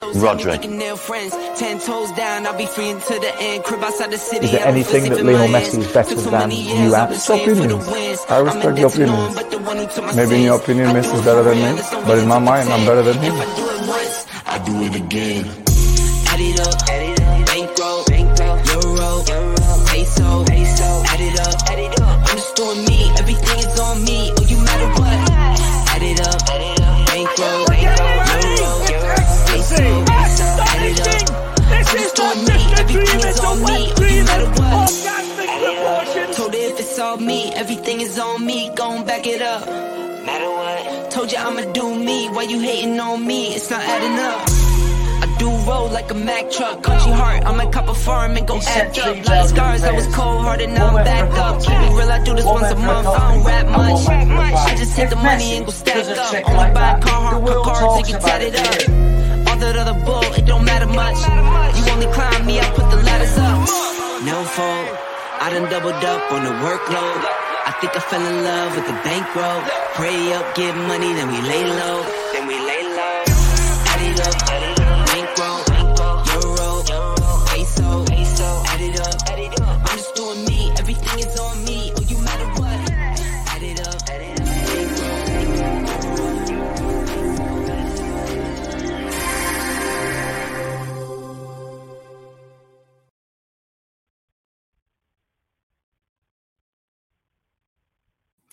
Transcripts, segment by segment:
Rhodri. Is there anything that Lionel Messi is better than you at? It's opinions. I respect your opinions. Maybe in your opinion, Messi is better than me, but in my mind, I'm better than him. I do it again. Add it up, is on me. Gon' back it up. Matter what? Told you I'ma do me. Why you hating on me? It's not adding up. I do roll like a Mack truck. Country heart, I might cop a farm and go act up. Lot of scars, I was cold hearted, now I'm back up. Keep it real, I do this once a month. I don't rap much. I just hit the money and go stack up. Only buy a car, hard, car so you tat it up. All that other bull, it don't matter much. You only climb me, I put the ladders up. No fault, I done doubled up on the workload. Think I fell in love with the bankroll. Pray up, get money, then we lay low.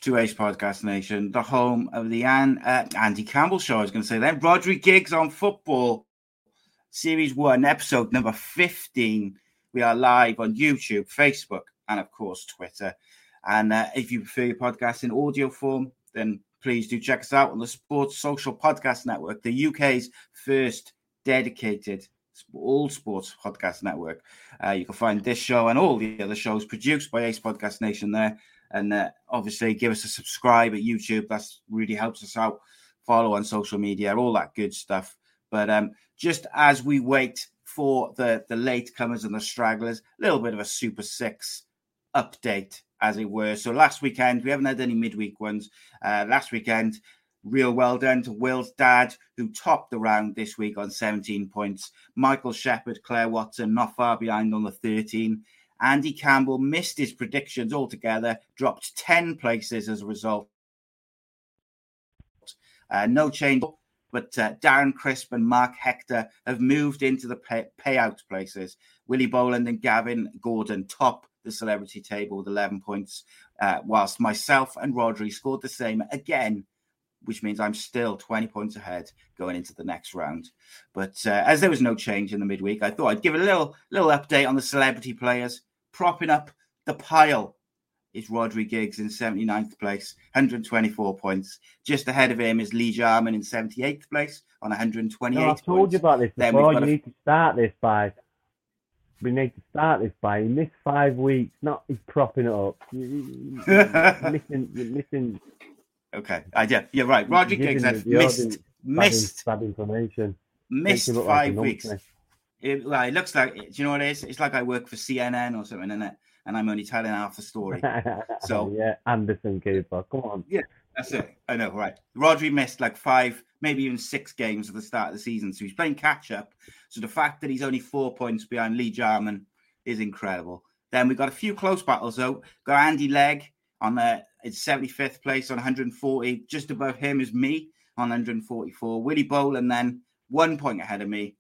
To Ace Podcast Nation, the home of the Ann, uh, Andy Campbell show. I was going to say then. Rhodri Giggs on football, series one, episode number 15. We are live on YouTube, Facebook, and of course, Twitter. And uh, if you prefer your podcast in audio form, then please do check us out on the Sports Social Podcast Network, the UK's first dedicated all sports podcast network. Uh, you can find this show and all the other shows produced by Ace Podcast Nation there. And uh, obviously, give us a subscribe at YouTube. That's really helps us out. Follow on social media, all that good stuff. But um, just as we wait for the the late comers and the stragglers, a little bit of a Super Six update, as it were. So last weekend we haven't had any midweek ones. Uh, last weekend, real well done to Will's dad, who topped the round this week on 17 points. Michael Shepard, Claire Watson, not far behind on the 13. Andy Campbell missed his predictions altogether, dropped 10 places as a result. Uh, no change, but uh, Darren Crisp and Mark Hector have moved into the pay- payout places. Willie Boland and Gavin Gordon top the celebrity table with 11 points, uh, whilst myself and Rhodri scored the same again, which means I'm still 20 points ahead going into the next round. But uh, as there was no change in the midweek, I thought I'd give a little little update on the celebrity players. Propping up the pile is Rhodri Giggs in 79th place, 124 points. Just ahead of him is Lee Jarman in 78th place on 128 No, I told points. you about this Then before. You a- need to start this by. We need to start this by. He missed five weeks. Not he's propping it up. You- you- You're missing. You're missing. Okay, I yeah, you're right. Rhodri giving Giggs had the missed bad, missed bad information. Missed like five weeks. It, well, it looks like do you know what it is? It's like I work for CNN or something, and and I'm only telling half the story. So- yeah, Anderson Cooper. Come on. Yeah, that's it. I know, right? Rhodri missed like five, maybe even six games at the start of the season, so he's playing catch up. So the fact that he's only four points behind Lee Jarman is incredible. Then we've got a few close battles though. Got Andy Legg on the it's 75th place on 140. Just above him is me on 144. Willie Boland then one point ahead of me,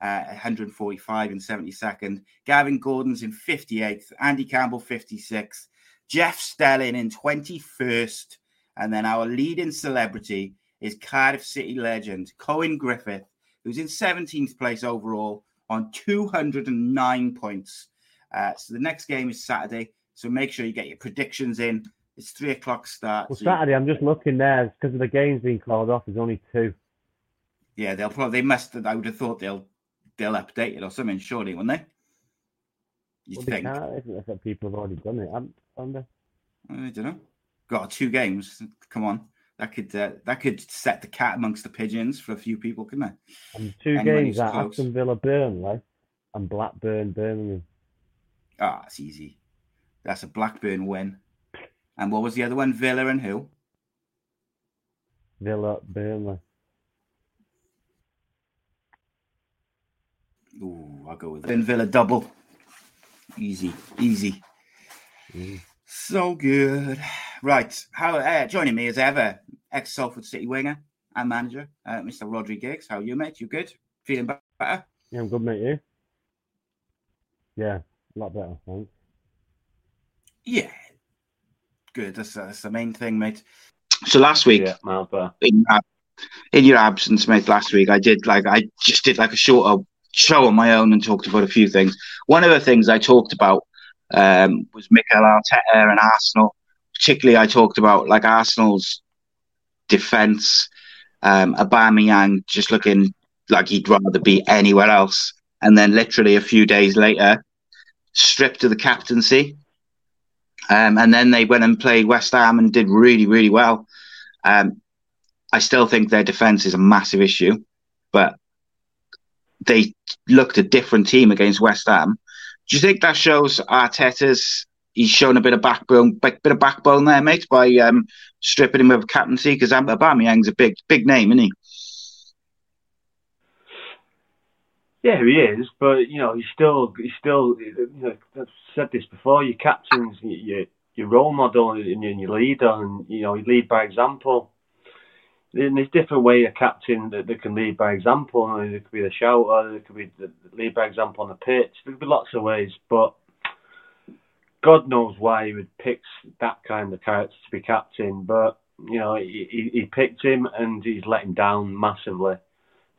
uh, 145 and 72nd. Gavin Gordon's in 58th. Andy Campbell 56th. Jeff Stelling in 21st. And then our leading celebrity is Cardiff City legend Cohen Griffith, who's in 17th place overall on 209 points. Uh, so the next game is Saturday. So make sure you get your predictions in. It's three o'clock start. Well, so Saturday, I'm just looking there because of the games being called off. There's only two. Yeah, they'll probably they must. I would have thought they'll they'll update it or something, surely, wouldn't they? You well, think? They can't, people have already done it, haven't they? I don't know. Got two games. Come on, that could uh, that could set the cat amongst the pigeons for a few people, couldn't it? And two Anyone games at Aston Villa, Burnley, and Blackburn, Birmingham. Ah, it's easy. That's a Blackburn win. And what was the other one? Villa and who? Villa, Burnley. Ooh, I'll go with Ben Villa double. Easy, easy. Mm. So good. Right. How uh, joining me as ever, ex Salford City winger and manager, uh, Mr. Rhodri Giggs. How are you, mate? You good? Feeling better? Yeah, I'm good, mate. You? Yeah, a lot better, thanks. Yeah, good. That's, that's the main thing, mate. So last week, yeah, in, in your absence, mate, last week I did like I just did like a short show on my own and talked about a few things. One of the things I talked about um, was Mikel Arteta and Arsenal. Particularly, I talked about like Arsenal's defense. Um, Aubameyang just looking like he'd rather be anywhere else, and then literally a few days later, stripped of the captaincy. Um, and then they went and played West Ham and did really, really well. Um, I still think their defense is a massive issue, but they looked a different team against West Ham. Do you think that shows Arteta's he's shown a bit of backbone, bit, bit of backbone there, mate, by um, stripping him of captaincy? Because Aubameyang's a big, big name, isn't he? Yeah, he is, but you know, he's still, he's still. You know, I've said this before. Your captain's your your role model and your, leader, and you know, you lead by example there's different way of captain that, that can lead by example. I mean, there could be the shouter, there could be the lead by example on the pitch. There could be lots of ways, but God knows why he would pick that kind of character to be captain. But you know, he, he picked him and he's let him down massively.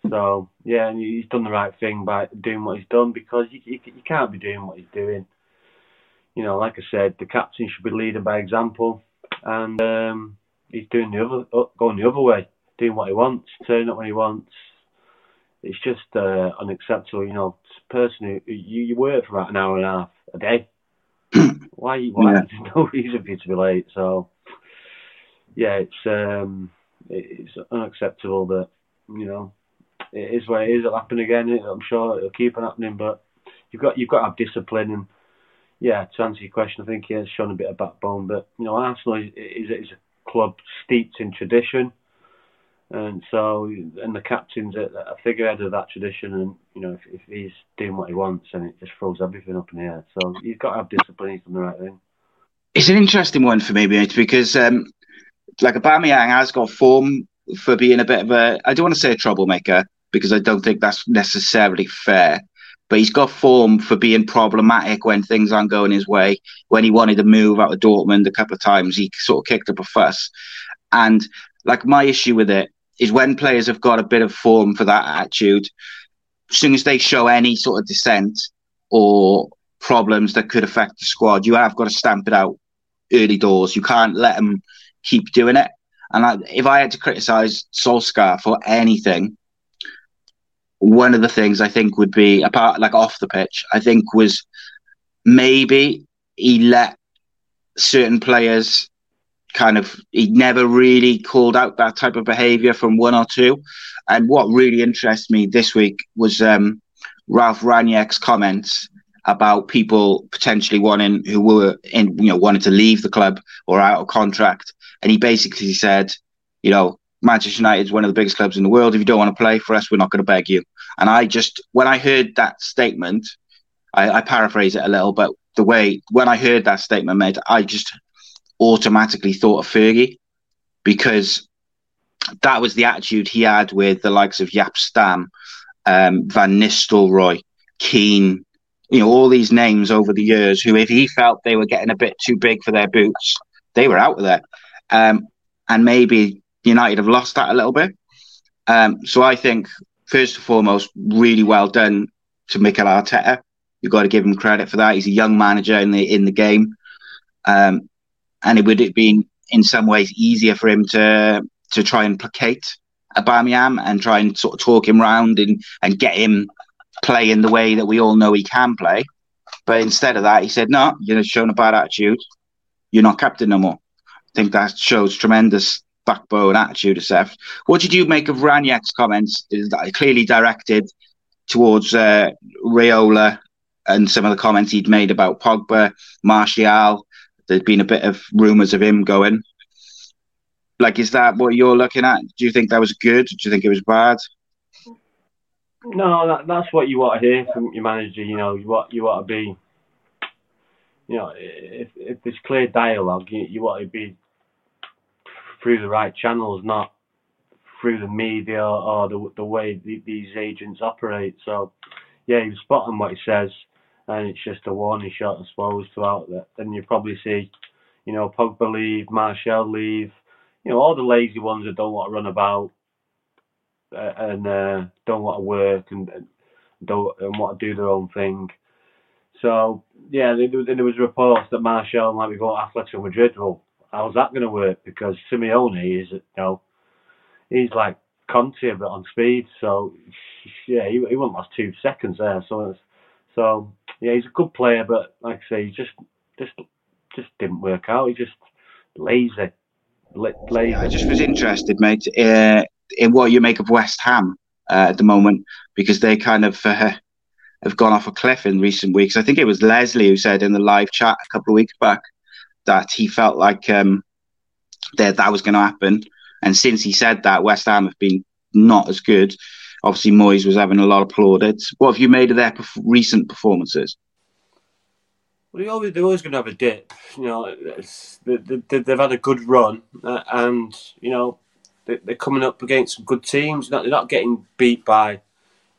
So yeah, he's done the right thing by doing what he's done because you, you, you can't be doing what he's doing. You know, like I said, the captain should be leading by example, and um, he's doing the other, uh, going the other way, doing what he wants, turning up when he wants. It's just uh, unacceptable. You know, person who you, you work for about an hour and a half a day. why? Why? Yeah. There's no reason for you to be late. So, yeah, it's um, it's unacceptable that you know it is what it is. It'll happen again. I'm sure it'll keep on happening, but you've got you've got to have discipline and yeah. To answer your question, I think he has shown a bit of backbone, but you know, Arsenal is, is, is club steeped in tradition, and so and the captain's a, a figurehead of that tradition. And you know, if, if he's doing what he wants, and it just throws everything up in the air. So he's got to have discipline. He's done the right thing. It's an interesting one for me, mate, because um, like Aubameyang has got form for being a bit of a I don't want to say a troublemaker because I don't think that's necessarily fair. But he's got form for being problematic when things aren't going his way. When he wanted to move out of Dortmund a couple of times, he sort of kicked up a fuss. And like my issue with it is when players have got a bit of form for that attitude, as soon as they show any sort of dissent or problems that could affect the squad, you have got to stamp it out early doors. You can't let them keep doing it. And I, if I had to criticize Solskjaer for anything, one of the things I think would be apart like off the pitch, I think was maybe he let certain players kind of he never really called out that type of behavior from one or two. And what really interests me this week was um, Ralf Rangnick's comments about people potentially wanting who were in you know wanted to leave the club or out of contract. And he basically said, you know, Manchester United is one of the biggest clubs in the world. If you don't want to play for us, we're not going to beg you. And I just, when I heard that statement, I, I paraphrase it a little, but the way when I heard that statement made, I just automatically thought of Fergie because that was the attitude he had with the likes of Jaap Stam, um, Van Nistelrooy, Keane, you know, all these names over the years who, if he felt they were getting a bit too big for their boots, they were out of there. Um, and maybe United have lost that a little bit. Um, so I think, first and foremost, really well done to Mikel Arteta. You've got to give him credit for that. He's a young manager in the in the game, um, and it would have been in some ways easier for him to to try and placate Aubameyang and try and sort of talk him round and and get him playing the way that we all know he can play. But instead of that, he said, "No, you're showing a bad attitude. You're not captain no more." I think that shows tremendous backbone attitude of Seth. What did you make of Ranieri's comments? Clearly directed towards uh, and some of the comments he'd made about Pogba, Martial. There'd been a bit of rumours of him going. Like, is that what you're looking at? Do you think that was good? Do you think it was bad? No, that, that's what you want to hear from your manager. You know, you want you want to be. You know, if if there's clear dialogue, you, you want to be through the right channels, not through the media or the the way the, these agents operate. So, yeah, was spot on what he says, and it's just a warning shot, I suppose, throughout that. Then you probably see, you know, Pogba leave, Martial leave, you know, all the lazy ones that don't want to run about uh, and uh, don't want to work and, and don't and want to do their own thing. So yeah, there, there was reports that Martial might be going to Atletico Madrid. Well, how's that going to work? Because Simeone is, you know, he's like Conte a bit on speed. So yeah, he, he wouldn't last two seconds there. So so yeah, he's a good player, but like I say, he just just just didn't work out. He just lazy. lazy. I just was interested, mate, uh, in what you make of West Ham uh, at the moment because they kind of uh, have gone off a cliff in recent weeks. I think it was Leslie who said in the live chat a couple of weeks back that he felt like um, that that was going to happen. And since he said that, West Ham have been not as good. Obviously, Moyes was having a lot of plaudits. What have you made of their perf- recent performances? Well, they're always, they're always going to have a dip. You know, they, they, they've had a good run, uh, and you know they're coming up against some good teams. They're not getting beat by,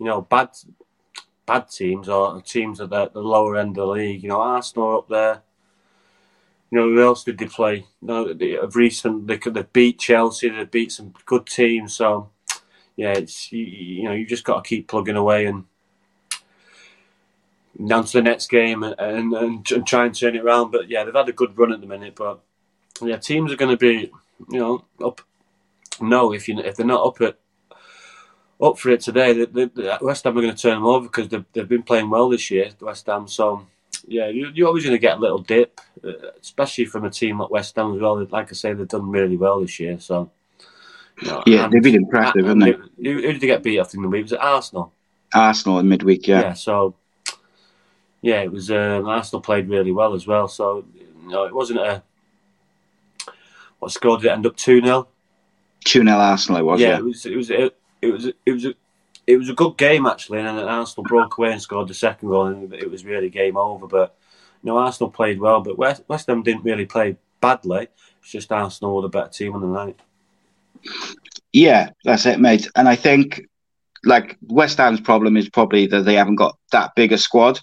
you know, bad bad teams or teams at the, the lower end of the league. You know, Arsenal are up there. You know, who else did they play? Know, they, of recent, they could have beat Chelsea. They beat some good teams. So, yeah, it's you, you know, you just got to keep plugging away and down to the next game and, and, and, try and turn it around. But yeah, they've had a good run at the minute. But yeah, teams are going to be, you know, up No, if you if they're not up at up for it today, the, the West Ham are going to turn them over because they've, they've been playing well this year, West Ham. So, yeah, you, you're always going to get a little dip, uh, especially from a team like West Ham as well. Like I say, they've done really well this year. So, you know, yeah, they've been impressive, haven't they? Who, who, did they get beat off in the week? Was it Arsenal? Arsenal in midweek, yeah. Yeah, so, yeah, it was, um, Arsenal played really well as well. So, you know, it wasn't a, what score did it end up 2 0? two 0 Arsenal. It was. Yeah, yeah, it was. It was. It, it was. It was. A, it was a good game actually, and then Arsenal broke away and scored the second goal, and it was really game over. But you know, Arsenal played well, but West, West Ham didn't really play badly. It's just Arsenal were the better team on the night. Yeah, that's it, mate. And I think like West Ham's problem is probably that they haven't got that big a squad.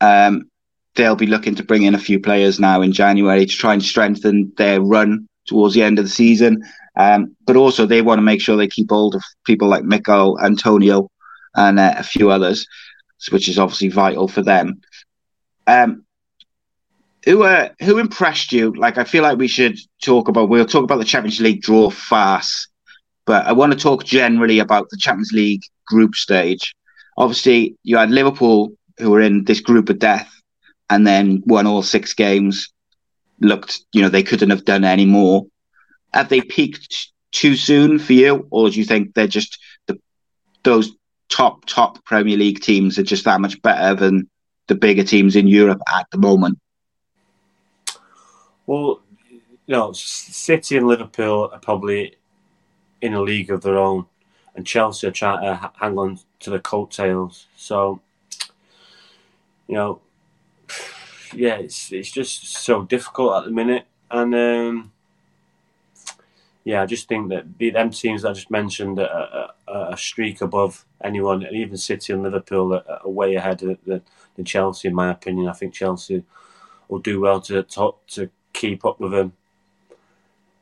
Um, they'll be looking to bring in a few players now in January to try and strengthen their run towards the end of the season. Um, but also they want to make sure they keep hold of people like Michail, Antonio, and uh, a few others, which is obviously vital for them. Um, who uh, who impressed you? Like I feel like we should talk about. We'll talk about the Champions League draw fast, but I want to talk generally about the Champions League group stage. Obviously, you had Liverpool who were in this group of death, and then won all six games. Looked, you know, they couldn't have done any more have they peaked too soon for you, or do you think they're just the those top top Premier League teams are just that much better than the bigger teams in Europe at the moment? Well, you know, City and Liverpool are probably in a league of their own, and Chelsea are trying to hang on to the coattails. So, you know, yeah, it's it's just so difficult at the minute, and um, yeah, I just think that the them teams I just mentioned are, a streak above anyone, and even City and Liverpool are, are way ahead of the, the, Chelsea, in my opinion. I think Chelsea will do well to to, to keep up with them.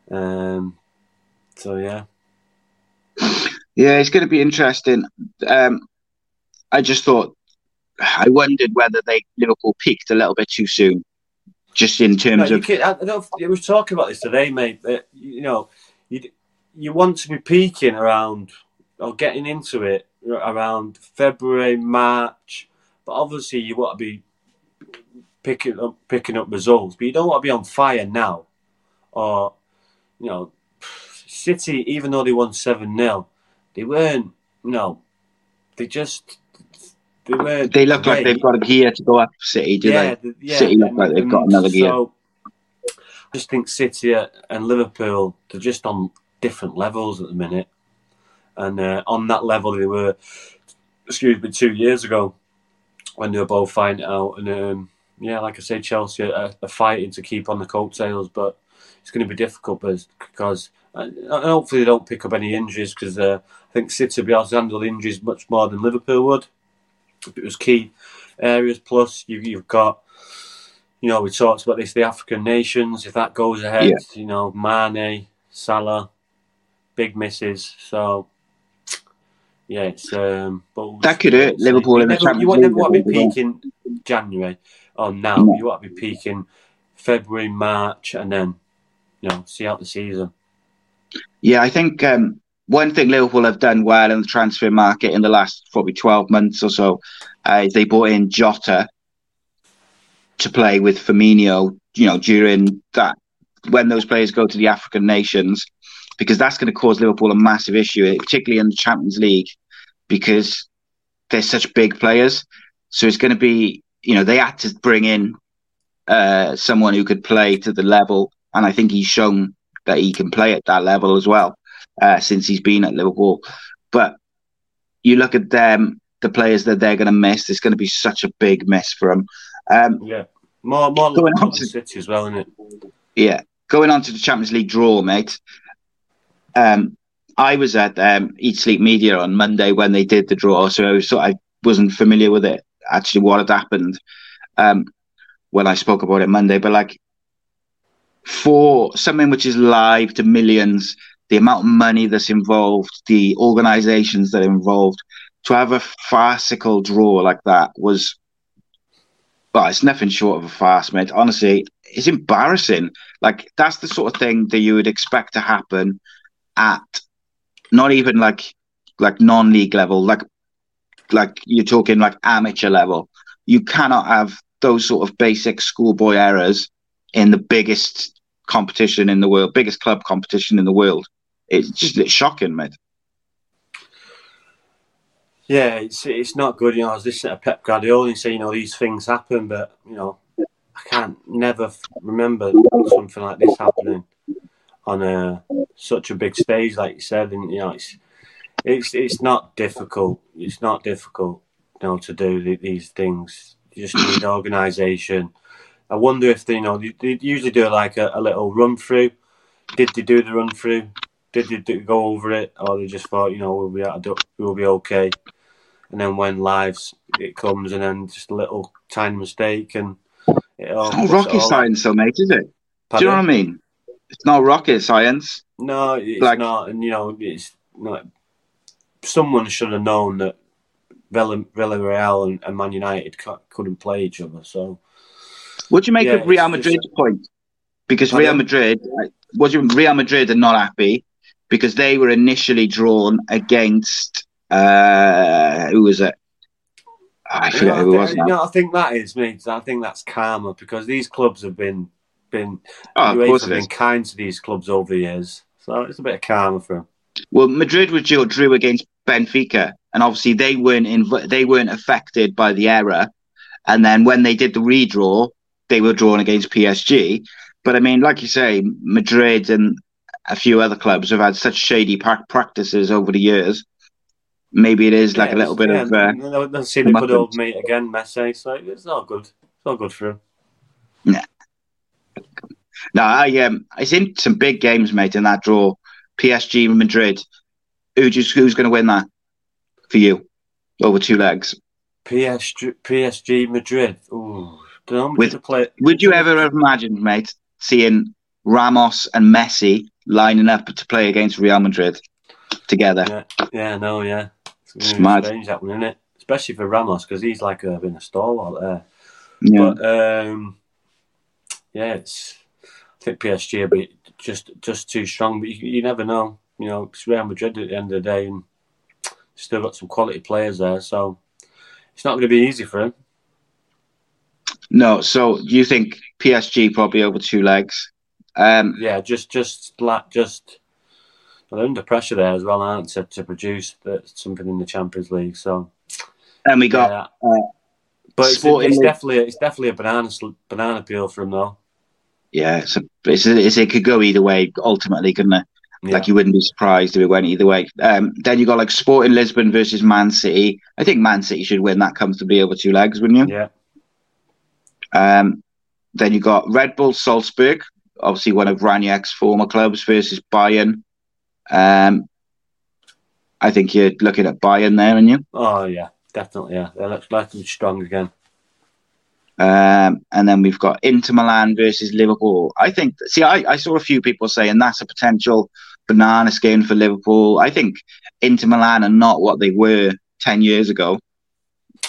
Um, so yeah, yeah, it's going to be interesting. Um, I just thought I wondered whether they Liverpool peaked a little bit too soon, just in terms no, of. Can, I, I was talking about this today, mate. That, you know, you want to be peaking around or getting into it around February, March, but obviously you want to be picking up picking up results, but you don't want to be on fire now. Or you know, City, even though they won seven 0 they weren't. You know, they just they were. They look great. like they've got a gear to go up. City, do yeah, they? Yeah, City look like they've got another gear. So, I just think City and Liverpool they're just on different levels at the minute, and uh, on that level they were, excuse me, two years ago when they were both fighting out, and um, yeah, like I say, Chelsea are, are, fighting to keep on the coattails, but it's going to be difficult because uh, hopefully they don't pick up any injuries because uh, I think City will be able to handle injuries much more than Liverpool would. It was key areas. Plus, you, you've got you know, we talked about this, the African nations, if that goes ahead, yeah. you know, Mane, Salah, big misses. So yeah, it's um, but that could hurt Liverpool in the Champions You never want to be peaking January or now. No. You want to be peaking February, March, and then you know see out the season. Yeah, I think um, one thing Liverpool have done well in the transfer market in the last probably twelve months or so uh, is they bought in Jota to play with Firmino. You know, during that when those players go to the African nations, because that's going to cause Liverpool a massive issue, particularly in the Champions League, because they're such big players. So it's going to be, you know, they had to bring in uh, someone who could play to the level, and I think he's shown that he can play at that level as well uh, since he's been at Liverpool. But you look at them, the players that they're going to miss. It's going to be such a big miss for them. Um, yeah, more more going on to City as well, isn't it? Yeah, going on to the Champions League draw, mate. Um, I was at um, Eat Sleep Media on Monday when they did the draw, so I, was, so I wasn't familiar with it actually what had happened um, when I spoke about it Monday. But like for something which is live to millions, the amount of money that's involved, the organisations that are involved, to have a farcical draw like that was, well, it's nothing short of a farce, mate. Honestly, it's embarrassing. Like that's the sort of thing that you would expect to happen at not even like like non-league level, like like you're talking like amateur level. You cannot have those sort of basic schoolboy errors in the biggest competition in the world, biggest club competition in the world. It's just it's shocking, mate. Yeah, it's it's not good. You know, I was listening to Pep Guardiola and say, you know, these things happen, but you know, I can't never remember something like this happening on a such a big stage, like you said, and you know, it's it's it's not difficult. It's not difficult, you know, to do these things. You just need organisation. I wonder if they, you know, they usually do like a, a, little run through. Did they do the run through? Did they do, go over it, or they just thought, you know, we'll be we'll be okay? And then when lives it comes, and then just a little tiny mistake, and it all, it's not rocket science, though, mate, is it? Pardon? Do you know what I mean? It's not rocket science. No, it's like, not. And you know, it's not. Someone should have known that Villarreal and, and Man United couldn't play each other. So, what do you make yeah, of Real Madrid's point? Because Real Madrid, was Real Madrid are not happy because they were initially drawn against uh, who was it? Oh, I forget who it was. No, I think that is me. I think that's karma because these clubs have been been oh, UEFA been kind to these clubs over the years, so it's a bit of karma for them. Well, Madrid was drew, drew against Benfica, and obviously they weren't in, they weren't affected by the error. And then when they did the redraw, they were drawn against PSG. But I mean, like you say, Madrid and a few other clubs have had such shady practices over the years. Maybe it is like yeah, a little bit yeah, of. Uh, they'll see the good old mate again, Messi. So it's all good. It's all good for him. Yeah. No, I um, I seen some big games, mate, in that draw. PSG Madrid. Who just, who's going to win that for you over two legs? PSG, PSG Madrid. Ooh, With, play... Would you ever have imagined, mate, seeing Ramos and Messi lining up to play against Real Madrid together? Yeah, yeah no, yeah. It's, it's mad. strange that one, isn't it? Especially for Ramos because he's like a, been a stalwart there. Yeah. But um, yeah, it's. I think PSG will be just just too strong, but you, you never know. You know, it's Real Madrid at the end of the day, and still got some quality players there, so it's not going to be easy for him. No, so you think PSG probably over two legs? Um, yeah, just just just they're under pressure there as well, aren't to, to produce the, something in the Champions League. So, and we got, yeah. uh, but it's, it's, definitely it's definitely a banana banana peel for him though. Yeah, it's a, it's a, it's, it could go either way ultimately, couldn't it? Yeah. Like you wouldn't be surprised if it went either way. Um, then you got like Sporting Lisbon versus Man City. I think Man City should win that comfortably over two legs, wouldn't you? Yeah. Um, then you got Red Bull Salzburg, obviously one of Rangnick's former clubs versus Bayern. Um, I think you're looking at Bayern there, aren't you? Oh yeah, definitely. Yeah, they look like they're strong again. Um, and then we've got Inter Milan versus Liverpool. I think, see, I, I saw a few people saying that's a potential banana skin for Liverpool. I think Inter Milan are not what they were 10 years ago.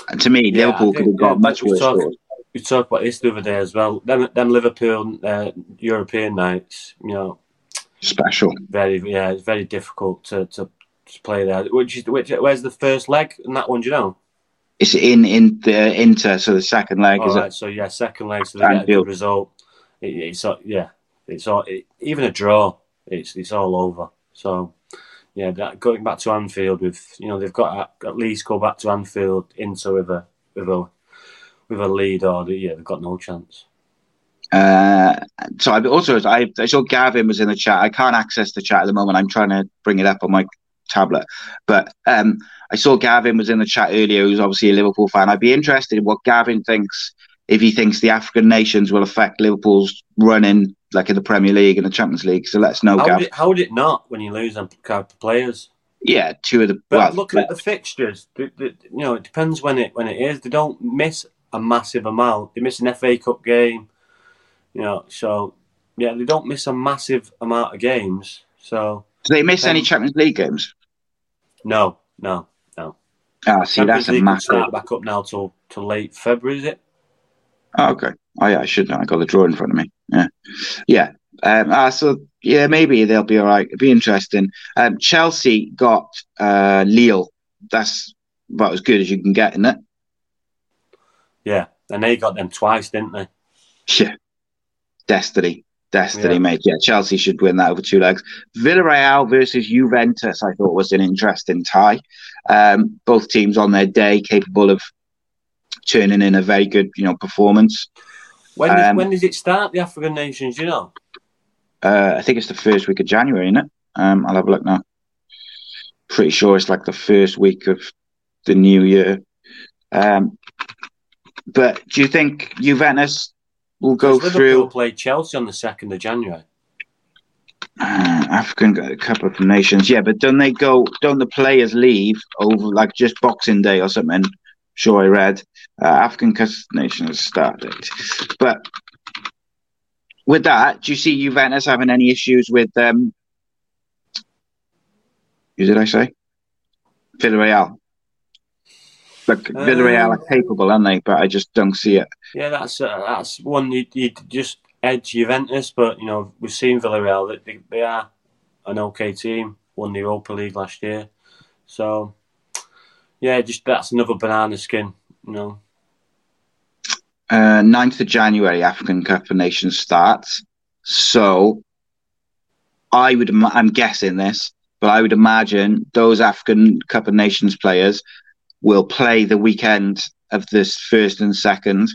And to me, yeah, Liverpool think, could have got yeah, much worse. Talk, we talked about this the other day as well. Them, them Liverpool uh, European nights, you know, special. Very, yeah, it's very difficult to, to, to play there. Which is which? Where's the first leg in that one? Do you know? It's in in the Inter, so the second leg is right, it? So yeah, second leg, so they get a good result. It, it's yeah, it's all it, even a draw. It's it's all over. So yeah, that, going back to Anfield with you know they've got to at least go back to Anfield into with a with a with a lead, or yeah, they've got no chance. Uh, so I also I, I saw Gavin was in the chat. I can't access the chat at the moment. I'm trying to bring it up on my tablet, but um, I saw Gavin was in the chat earlier, who's obviously a Liverpool fan. I'd be interested in what Gavin thinks if he thinks the African nations will affect Liverpool's running like in the Premier League and the Champions League. So let us know, how Gav. Would it, how would it not when you lose on players? Yeah, two of the. But well, looking at the fixtures, the, the, you know, it depends when it when it is. They don't miss a massive amount. They miss an FA Cup game, you know. So yeah, they don't miss a massive amount of games. So do they miss any Champions League games? No, no. Ah, see, that's a massive. Start back up now till till late February, is it? Oh, okay. Oh, yeah, I should know. I got the draw in front of me. Yeah, yeah. Um, uh, so yeah, maybe they'll be all right. It'd be interesting. Um, Chelsea got uh, Lille. That's about as good as you can get, isn't it? Yeah, and they got them twice, didn't they? Yeah, destiny. Destiny, yeah. mate. Yeah, Chelsea should win that over two legs. Villarreal versus Juventus, I thought was an interesting tie. Um, both teams on their day, capable of turning in a very good, you know, performance. When does, um, when does it start? The African nations, you know. Uh, I think it's the first week of January, isn't it? Um, I'll have a look now. Pretty sure it's like the first week of the new year. Um, but do you think Juventus will go Liverpool through. play Chelsea on the second of January. Uh, African Cup of Nations, yeah, but don't they go? Don't the players leave over like just Boxing Day or something? Sure, I read uh, African Cup of Nations start date, but with that, do you see Juventus having any issues with um? Who did I say? Villarreal. Look, Villarreal um, are capable, aren't they? But I just don't see it. Yeah, that's uh, that's one you you just edge Juventus, but you know we've seen Villarreal that they, they are an okay team. Won the Europa League last year, so yeah, just that's another banana skin, you know. Uh, 9th of January, African Cup of Nations starts. So I would, I'm guessing this, but I would imagine those African Cup of Nations players will play the weekend of this first and second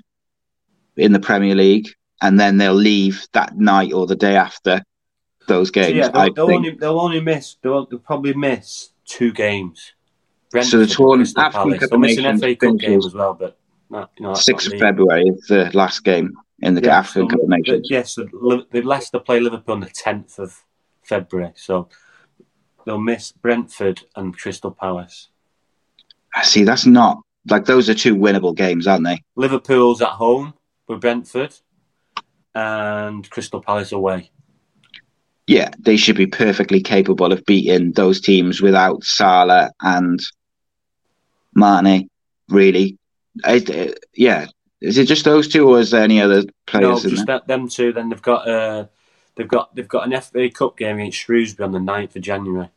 in the Premier League, and then they'll leave that night or the day after those games. So yeah, they'll, they'll only they'll only miss they'll, they'll probably miss two games. Brentford so the tournament African They'll miss an FA Cup game as well, but you know, sixth of February is the last game in the yeah, African so, Cup of Nations. Yes, the Leicester play Liverpool on the tenth of February, so they'll miss Brentford and Crystal Palace. I see. That's not like those are two winnable games, aren't they? Liverpool's at home with Brentford, and Crystal Palace away. Yeah, they should be perfectly capable of beating those teams without Salah and Mane. Really, I, yeah. Is it just those two, or is there any other players? No, just that, them two. Then they've got uh, they've got they've got an FA Cup game against Shrewsbury on the 9th of January,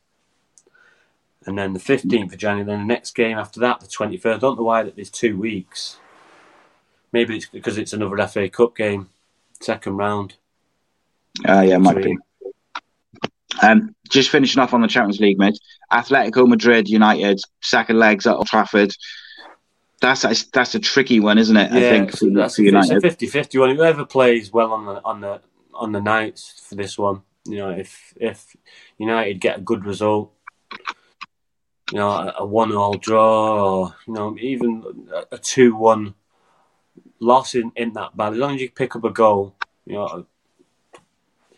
and then the fifteenth of January. Then the next game after that, the twenty third. I don't know why that there's two weeks. Maybe it's because it's another FA Cup game, second round. Uh, yeah, might be. Um, just finishing off on the Champions League, mate. Atletico Madrid United, second legs at Old Trafford. That's a, that's a tricky one, isn't it? Yeah, I think for, that's for United. It's a 50-50 one. Whoever plays well on the on the on the nights for this one, you know, if if United get a good result, you know, a, a one-all draw, or you know, even a two-one loss in, in that bad, as long as you pick up a goal, you know,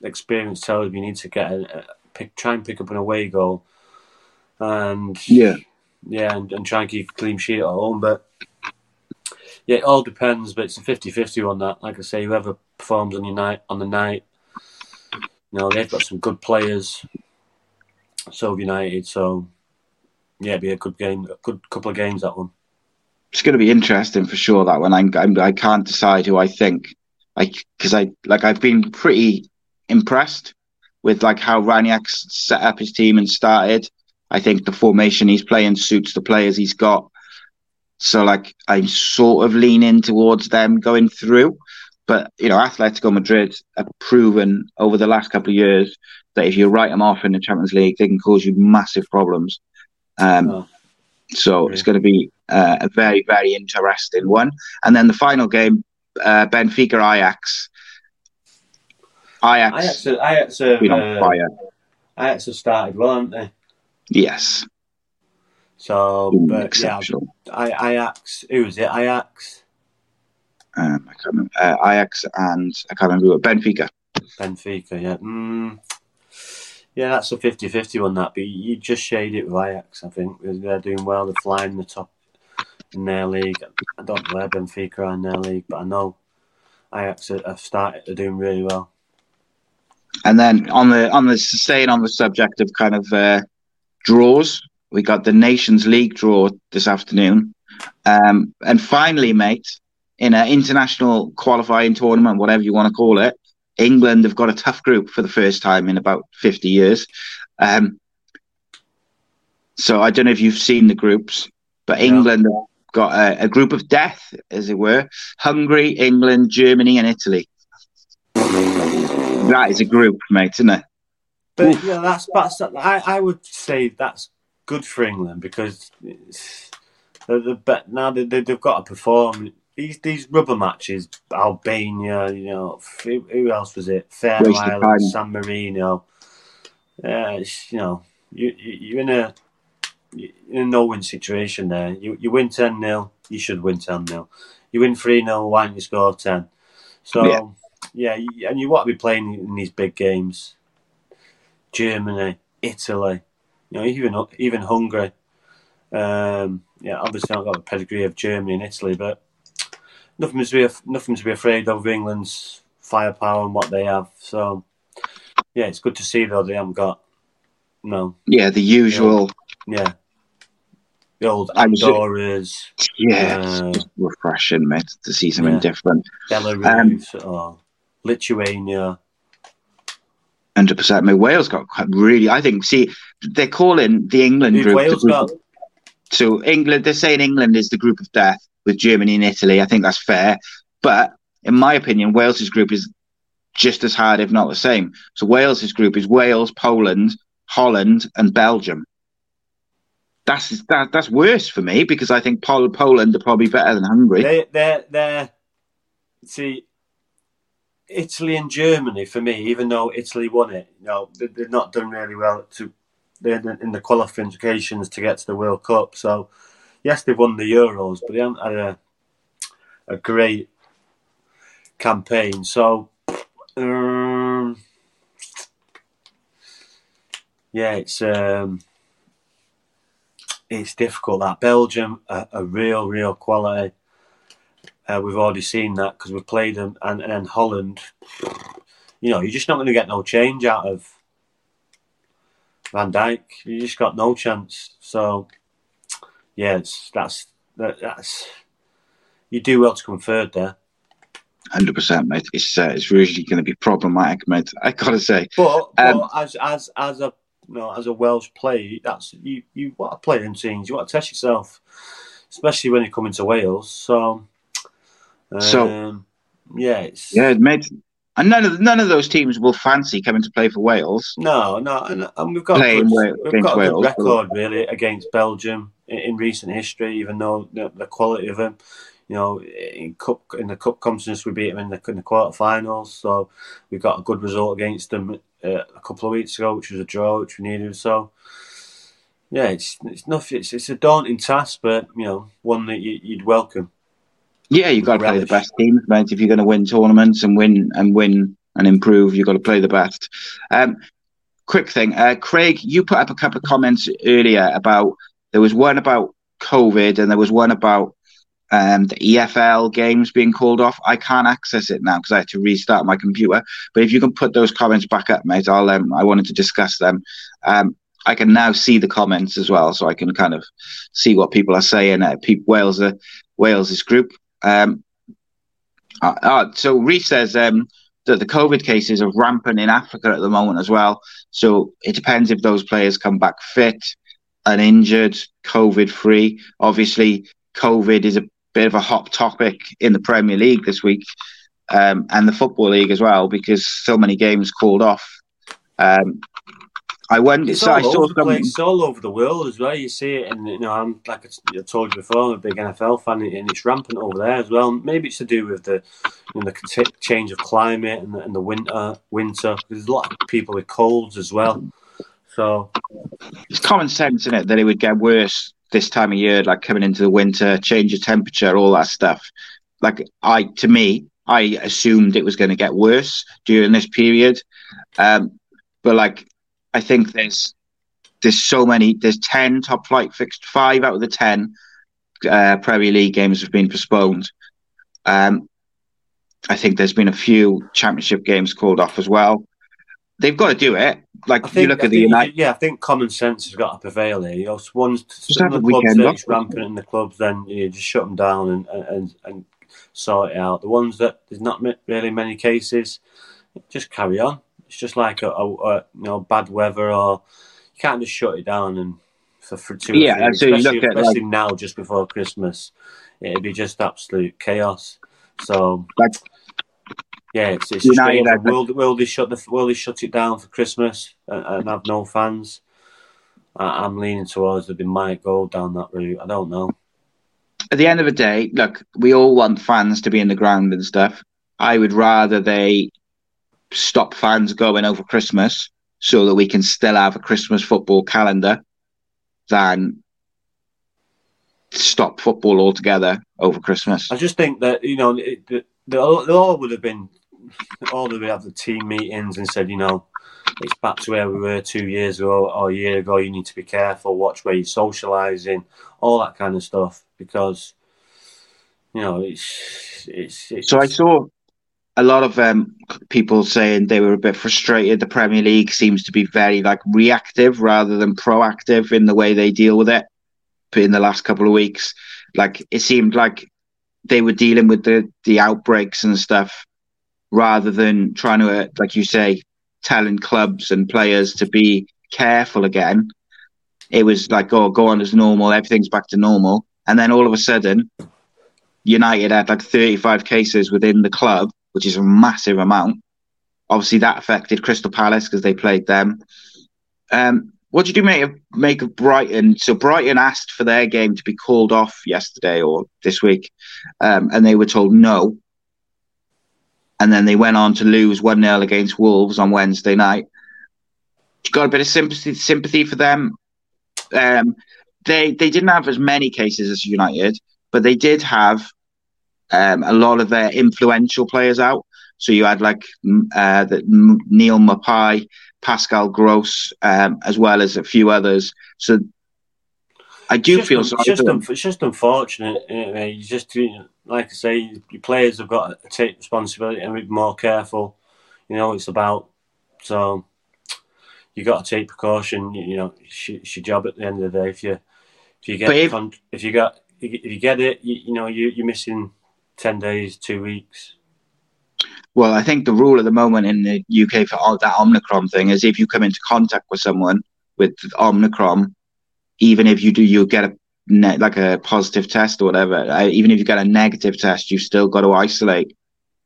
experience tells me you need to get a, a pick, try and pick up an away goal, and yeah, yeah, and, and try and keep a clean sheet at home. But yeah, it all depends. But it's a 50-50 on that. Like I say, whoever performs on your night on the night, you know, they've got some good players. So United. So yeah, be a good game, a good couple of games that one. It's going to be interesting for sure. That one, I'm, I'm I can't decide who I think. Like, because I like I've been pretty impressed with like how Rangnick set up his team and started. I think the formation he's playing suits the players he's got. So like I'm sort of leaning towards them going through. But you know, Atletico Madrid have proven over the last couple of years that if you write them off in the Champions League, they can cause you massive problems. Um, oh. So yeah. it's going to be uh, a very, very interesting one. And then the final game, uh, Benfica Ajax. Ajax, Ajax, Ajax, have, uh, Ajax have started well, haven't they? Yes. So, but yeah, Ajax. Who was it? Ajax. Um, I can't remember. Uh, Ajax and I can't remember. Benfica. Benfica. Yeah. Mm, yeah, that's a 50-50 one. That, but you just shade it with Ajax. I think they're doing well. They're flying the top in their league. I don't know where Benfica are in their league, but I know Ajax have started. They're doing really well. And then on the on the staying on the subject of kind of uh, draws, we got the Nations League draw this afternoon, um, and finally, mate, in an international qualifying tournament, whatever you want to call it, England have got a tough group for the first time in about fifty years. Um, so I don't know if you've seen the groups, but England yeah. got a, a group of death, as it were: Hungary, England, Germany, and Italy. That is a group, mate, isn't it? But Oof. yeah, that's, that's I, I would say that's good for England because the, the now they, they, have got to perform these these rubber matches. Albania, you know, who, who else was it? Fair Island, San Marino. Yeah, you know, you, you are in a in a no-win situation there. You you win ten 0 you should win ten 0 You win three 0 why don't you score ten? So yeah. yeah, and you want to be playing in these big games. Germany, Italy, you know, even even Hungary. Um, yeah, obviously I've got the pedigree of Germany and Italy, but nothing to be nothing to be afraid of England's firepower and what they have. So yeah, it's good to see though they haven't got no. Yeah, the usual. Yeah. The old Andorras. Yeah, uh, refreshing, mate, to see something yeah. different. Belarus um, or Lithuania hundred percent. I mean, Wales got really. I think. See, they're calling the England group. Wales group got? So England, they're saying England is the group of death with Germany and Italy. I think that's fair, but in my opinion, Wales's group is just as hard, if not the same. So Wales's group is Wales, Poland, Holland, and Belgium. That's that, that's worse for me because I think Pol- Poland are probably better than Hungary. They, they're they're see Italy and Germany for me, even though Italy won it, you know, they, have not done really well to in the qualifications to get to the World Cup. So, yes, they've won the Euros, but they haven't had a a great campaign. So, um, yeah, it's um, it's difficult. That Belgium, a, a real, real quality. Uh, we've already seen that because we've played them, and, and then Holland. You know, you're just not going to get no change out of Van Dijk. You just got no chance. So, yeah, it's, that's that, that's you do well to come third there. Hundred percent, mate. It's uh, it's really going to be problematic, mate. I gotta say. But, um, but as as as a you know, as a Welsh player, that's you you want to play in teams. You want to test yourself, especially when you come into Wales. So, um, so yeah, it's yeah, mate. And none of none of those teams will fancy coming to play for Wales. No, no, and, and we've got Playing a good, we've got a Wales, good record really against Belgium in, recent history. Even though the, the quality of them, you know, in cup in the cup competitions we beat them in the in the quarterfinals. So we got a good result against them uh, a couple of weeks ago, which was a draw, which we needed. So yeah, it's it's nothing. It's, it's a daunting task, but you know, one that you, you'd welcome. Yeah, you've got to play the best teams. If you're going to win tournaments and win and win and improve, you've got to play the best. Um, quick thing, uh, Craig, you put up a couple of comments earlier about there was one about COVID and there was one about um, the EFL games being called off. I can't access it now because I had to restart my computer. But if you can put those comments back up, mate, I'll. Um, I wanted to discuss them. Um, I can now see the comments as well, so I can kind of see what people are saying. Uh, Wales, uh, Wales's group. Um, uh, uh, so Reese says um, that the COVID cases are rampant in Africa at the moment as well. So it depends if those players come back fit, uninjured, COVID free. Obviously, COVID is a bit of a hot topic in the Premier League this week um, and the Football League as well because so many games called off. Um, I went. It's so all I saw over the some. It's all over the world as well. You see it, and you know, I'm like I told you before, I'm a big NFL fan, and it's rampant over there as well. Maybe it's to do with the you know, the change of climate and the, and the winter. Winter, there's a lot of people with colds as well. So it's common sense in it that it would get worse this time of year, like coming into the winter, change of temperature, all that stuff. Like I, to me, I assumed it was going to get worse during this period, um, but like I think there's there's so many. There's ten top flight fixed. Five out of the ten uh, Premier League games have been postponed. Um, I think there's been a few Championship games called off as well. They've got to do it. Like think, you look I at the United. yeah, I think common sense has got to prevail here. You know, once Just some have of a the clubs weekend that off. rampant in the clubs, then you just shut them down and and and sort it out. The ones that there's not really many cases, just carry on. It's just like a, a, a you know bad weather, or you can't just shut it down and for, for two. Yeah, three, so you especially, look at, especially like- now, just before Christmas, it'd be just absolute chaos. So Like yeah, it's, it's United United, had the- will, will they shut the will they shut it down for Christmas and, and have no fans? I, I'm leaning towards that they might go down that route. I don't know. at the end of the day, look, we all want fans to be in the ground and stuff. I would rather they stop fans going over Christmas so that we can still have a Christmas football calendar than stop football altogether over Christmas. I just think that you know it, the, they all, they all would have been all would have the team meetings and said, you know, it's back to where we were two years ago or a year ago. You need to be careful, watch where you're socialising, all that kind of stuff, because you know it's it's. it's So I saw a lot of um, people saying they were a bit frustrated. The Premier League seems to be very like reactive rather than proactive in the way they deal with it. But In the last couple of weeks, like it seemed like they were dealing with the the outbreaks and stuff rather than trying to, uh, like you say, telling clubs and players to be careful again. It was like, oh, go on as normal, everything's back to normal, and then all of a sudden, United had like 35 cases within the club, which is a massive amount. Obviously, that affected Crystal Palace because they played them. Um, what did you make of, make of Brighton? So Brighton asked for their game to be called off yesterday or this week, um, and they were told no. And then they went on to lose one 0 against Wolves on Wednesday night. You got a bit of sympathy sympathy for them. Um, they they didn't have as many cases as United, but they did have um, a lot of their influential players out. So you had like uh, the, Neal Maupay, Pascal Gross, um, as well as a few others. So I do feel it's just, un- it's just unfortunate. You just like I say, your players have got to take responsibility and be more careful. You know, it's about so you got to take precaution. You know, it's your, it's your, job at the end of the day. If you if you get if, if you got if you get it, you, you know you, you're missing ten days, two weeks. Well, I think the rule at the moment in the UK for all that Omicron thing is if you come into contact with someone with Omicron, even if you do, you get a ne- like a positive test or whatever. Even if you get a negative test, you've still got to isolate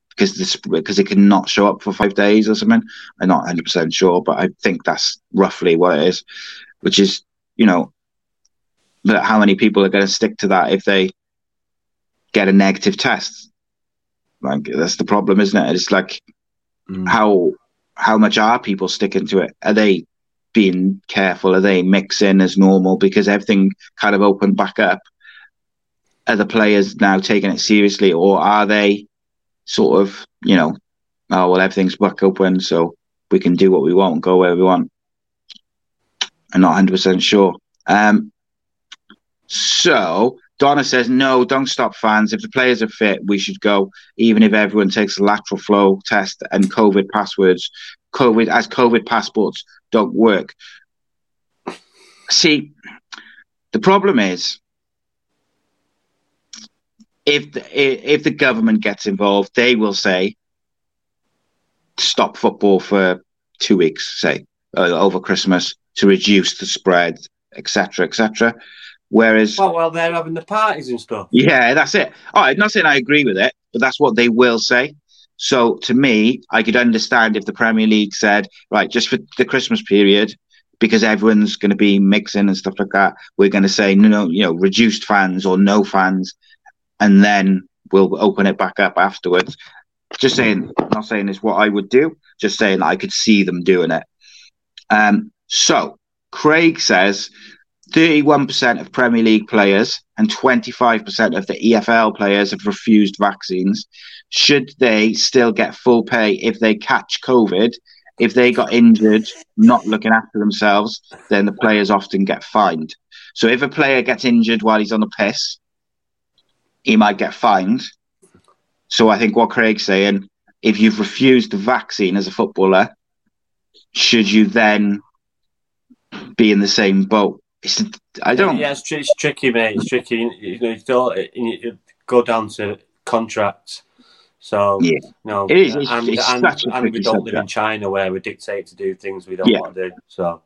because this because it can not show up for five days or something. I'm not 100 percent sure, but I think that's roughly what it is. Which is, you know, how many people are going to stick to that if they get a negative test? Like that's the problem, isn't it? It's like mm. how how much are people sticking to it? Are they being careful? Are they mixing as normal because everything kind of opened back up? Are the players now taking it seriously, or are they sort of, you know, oh well, everything's back open, so we can do what we want, go where we want? I'm not 100 percent sure. Um, so Donna says, no, don't stop fans. If the players are fit, we should go, even if everyone takes a lateral flow test and COVID passwords, COVID as COVID passports don't work. See, the problem is if the, if the government gets involved, they will say stop football for two weeks, say uh, over Christmas to reduce the spread, etc., etc. Whereas, well, well, they're having the parties and stuff. Yeah, that's it. Oh, I'm not saying I agree with it, but that's what they will say. So to me, I could understand if the Premier League said, right, just for the Christmas period, because everyone's going to be mixing and stuff like that, we're going to say no, no, you know, reduced fans or no fans, and then we'll open it back up afterwards. Just saying, not saying it's what I would do, just saying I could see them doing it. Um, so Craig says 31% of Premier League players and 25% of the EFL players have refused vaccines. Should they still get full pay if they catch COVID? If they got injured, not looking after themselves, then the players often get fined. So if a player gets injured while he's on the piss, he might get fined. So I think what Craig's saying, if you've refused the vaccine as a footballer, should you then be in the same boat? It's, I don't. Yeah, it's, it's tricky, mate. It's tricky. You know, you, you go down to contracts. So, yeah. know, it is. It's, and, it's and, and we don't subject. live in China where we dictate to do things we don't yeah. want to do. So,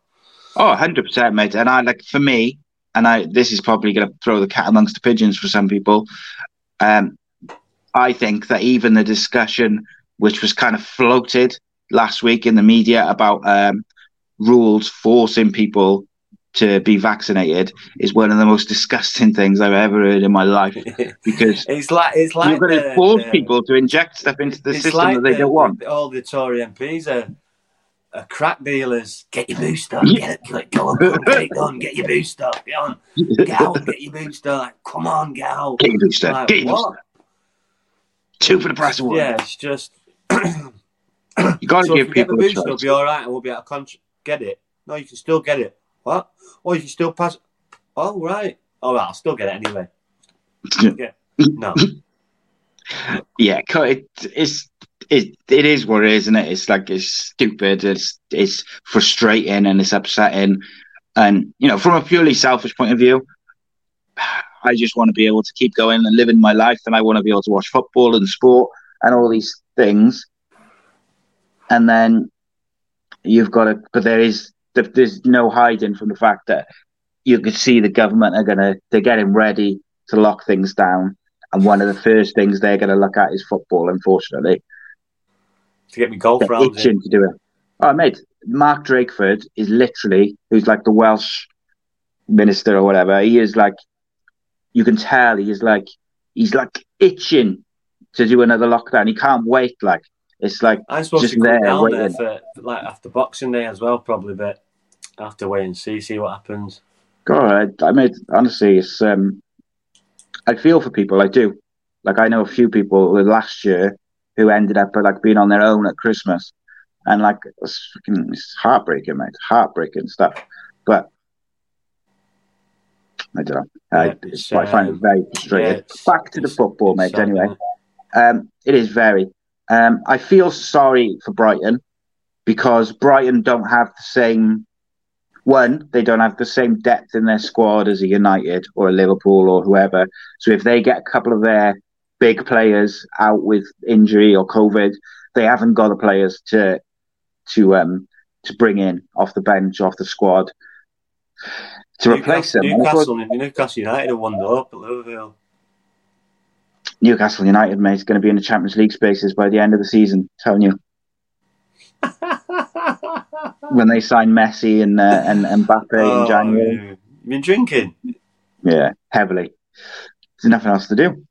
oh, 100%, mate. And I like, for me, and I this is probably going to throw the cat amongst the pigeons for some people. Um, I think that even the discussion, which was kind of floated last week in the media about um, rules forcing people to be vaccinated is one of the most disgusting things I've ever heard in my life. Because it's like it's like you're going to force the, people to inject stuff into the system like that they the, don't want. All the Tory MPs are, are crack dealers. Get your booster. Get it, go on, get it done. Get your booster. Get on. Get out. Get your booster. Like, come on, get out. Get your booster. Like, get your. Two for the price of one. Yeah, it's just. you got to so give people get the booster. It'll be all right, and we'll be able to con- get it. No, you can still get it. What? Oh, you can still pass? Oh, right. Oh, well, I'll still get it anyway. yeah. No. yeah, it, it's it it is what it is, isn't it? It's like it's stupid. It's it's frustrating and it's upsetting. And you know, from a purely selfish point of view, I just want to be able to keep going and living my life, and I want to be able to watch football and sport and all these things. And then you've got to, but there is there's no hiding from the fact that you can see the government are gonna they're getting ready to lock things down, and one of the first things they're going to look at is football. Unfortunately, to get me golf they're rounds itching in. to do it. Oh, mate, Mark Drakeford is literally who's like the Welsh minister or whatever. He is like, you can tell he is like he's like itching to do another lockdown. He can't wait. Like it's like I'm supposed just there, down waiting. there for like after Boxing Day as well, probably, but have to wait and see, see what happens. God, I, I mean, honestly, it's um, I feel for people. I do. Like I know a few people last year who ended up like being on their own at Christmas, and like it's, fucking, it's heartbreaking, mate. Heartbreaking stuff. But I don't know. Yeah, I, I find it very frustrating. Yeah, Back to the football, mate. Anyway, um, it is very. Um, I feel sorry for Brighton because Brighton don't have the same. One, they don't have the same depth in their squad as a United or a Liverpool or whoever. So if they get a couple of their big players out with injury or COVID, they haven't got the players to to um to bring in off the bench, off the squad to Newcastle, replace them. Newcastle, Newcastle United have won up at Liverpool. Newcastle United, mate, is going to be in the Champions League spaces by the end of the season. Telling you. when they sign Messi and uh, and, and Mbappe oh, in January. You been drinking? Yeah, heavily. There's nothing else to do.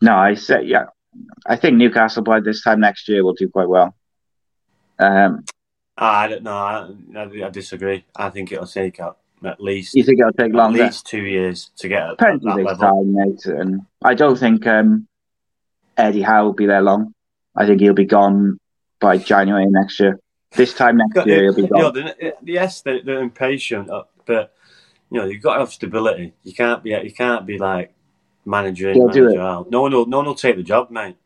No, I say yeah. I think Newcastle by this time next year will do quite well. Um, I don't know. I, I, disagree. I think it'll take up at least. You think it'll take longer? At least two years to get at that level. Time, mate. And I don't think um, Eddie Howe will be there long. I think he'll be gone by January next year. This time next year, he'll be gone. You know, they're, yes, they're, they're impatient, uh, but you know you've got to have stability. You can't be you can't be like manager in, manager out. No one will no one will take the job, mate.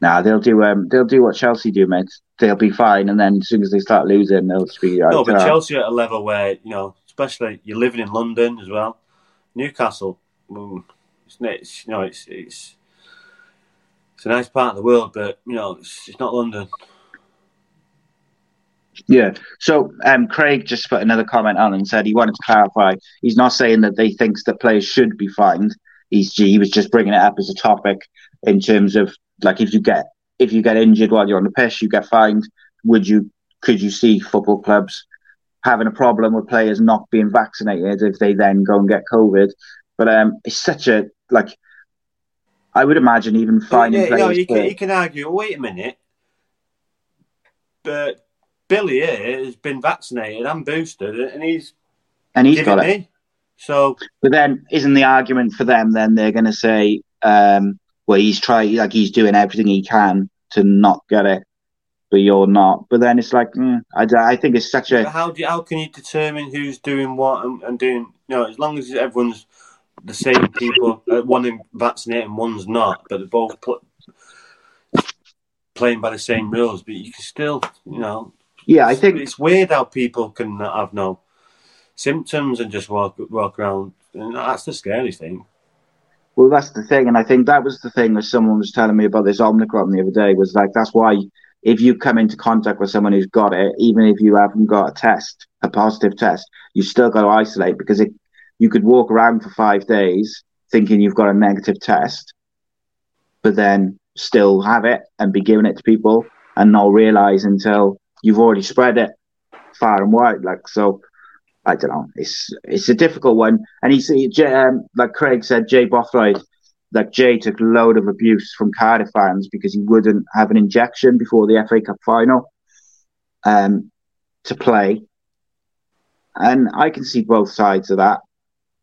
Nah, they'll do um they'll do what Chelsea do, mate. They'll be fine, and then as soon as they start losing, they'll just be. No, but Chelsea at a level where you know especially you're living in London as well. Newcastle, mm, it's, it's you know it's it's it's a nice part of the world, but you know it's, it's not London. Yeah. So um, Craig just put another comment on and said he wanted to clarify. He's not saying that they thinks that players should be fined. He's he was just bringing it up as a topic in terms of like if you get if you get injured while you're on the pitch, you get fined. Would you could you see football clubs having a problem with players not being vaccinated if they then go and get COVID. But um, it's such a like. I would imagine even finding yeah, players. No, you can, you can argue. Wait a minute, but Billy here has been vaccinated and boosted, and he's and he's got it. So, but then isn't the argument for them? Then they're going to say, um, "Well, he's trying, like he's doing everything he can to not get it." but you're not. But then it's like, mm, I, I think it's such a. How do you, how can you determine who's doing what and, and doing? You know, as long as everyone's the same people, uh, one vaccinated and one's not, but they're both put, playing by the same rules. But you can still, you know. Yeah, I think it's weird how people can have no symptoms and just walk walk around. And that's the scary thing. Well, that's the thing, and I think that was the thing that someone was telling me about this Omicron the other day. Was like that's why if you come into contact with someone who's got it, even if you haven't got a test, a positive test, you still got to isolate because it, you could walk around for five days thinking you've got a negative test, but then still have it and be giving it to people and not realize until you've already spread it far and wide. Like so, I don't know. It's it's a difficult one. And he's um, like Craig said, Jay Bothroyd like Jay took a load of abuse from Cardiff fans because he wouldn't have an injection before the FA Cup final um, to play. And I can see both sides of that.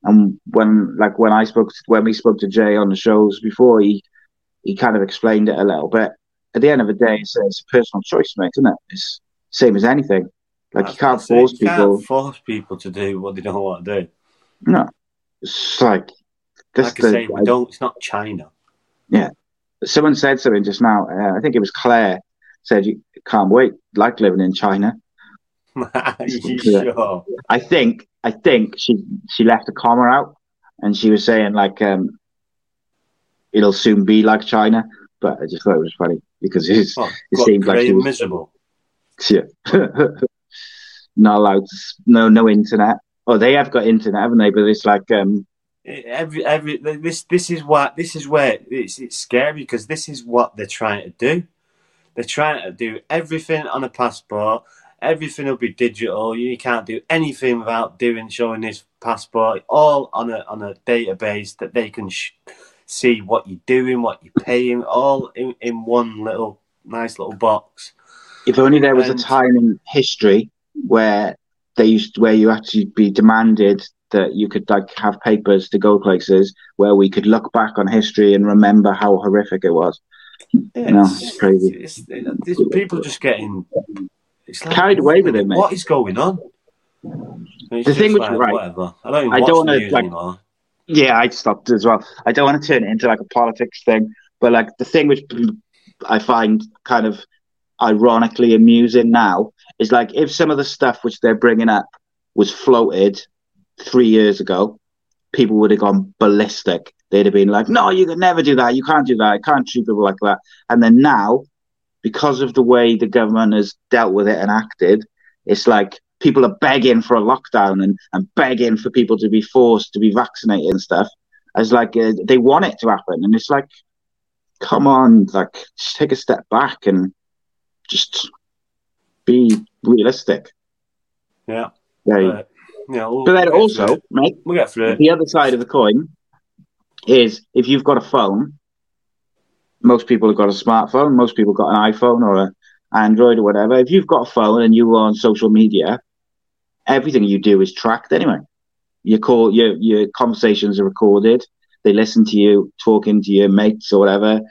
And when, like, when I spoke, to, when we spoke to Jay on the shows before, he he kind of explained it a little bit. At the end of the day, it's, it's a personal choice, mate, isn't it? It's same as anything. Like, you can't force you people. Can't force people to do what they don't want to do. No, it's like this. like I say, we don't. It's not China. Yeah, someone said something just now. Uh, I think it was Claire said you can't wait, like living in China. sure? I think I think she she left a comma out, and she was saying like um, it'll soon be like China. But I just thought it was funny because it's, oh, it seemed like she was miserable. Yeah, not allowed. No, no internet. Oh, they have got internet, haven't they? But it's like um, every every this this is what this is where it's it's scary because this is what they're trying to do. They're trying to do everything on a passport. Everything will be digital. You can't do anything without doing showing this passport. All on a on a database that they can sh- see what you're doing, what you're paying, all in, in one little nice little box. If only there was a time in history where they used where you actually be demanded that you could like have papers to go places where we could look back on history and remember how horrific it was. Yeah, no, it's, it's crazy. It's, it's, people just getting it's like, carried away with it, mate. What is going on? the thing which like, right, whatever. I don't, I don't want to like, anymore. Yeah, I stopped as well. I don't want to turn it into like a politics thing, but like the thing which I find kind of ironically amusing now is like if some of the stuff which they're bringing up was floated three years ago, people would have gone ballistic. They'd have been like, "No, you can never do that. You can't do that. I can't treat people like that." And then now, because of the way the government has dealt with it and acted, it's like people are begging for a lockdown and, and begging for people to be forced to be vaccinated and stuff. As like uh, they want it to happen, and it's like, come on, like take a step back and just be realistic. Yeah. Yeah. Uh, yeah we'll, but then we'll also, mate, we'll get through it. the other side of the coin is if you've got a phone, most people have got a smartphone, most people got an iPhone or an Android or whatever. If you've got a phone and you are on social media, everything you do is tracked anyway. Your call, your your conversations are recorded. They listen to you talking to your mates or whatever,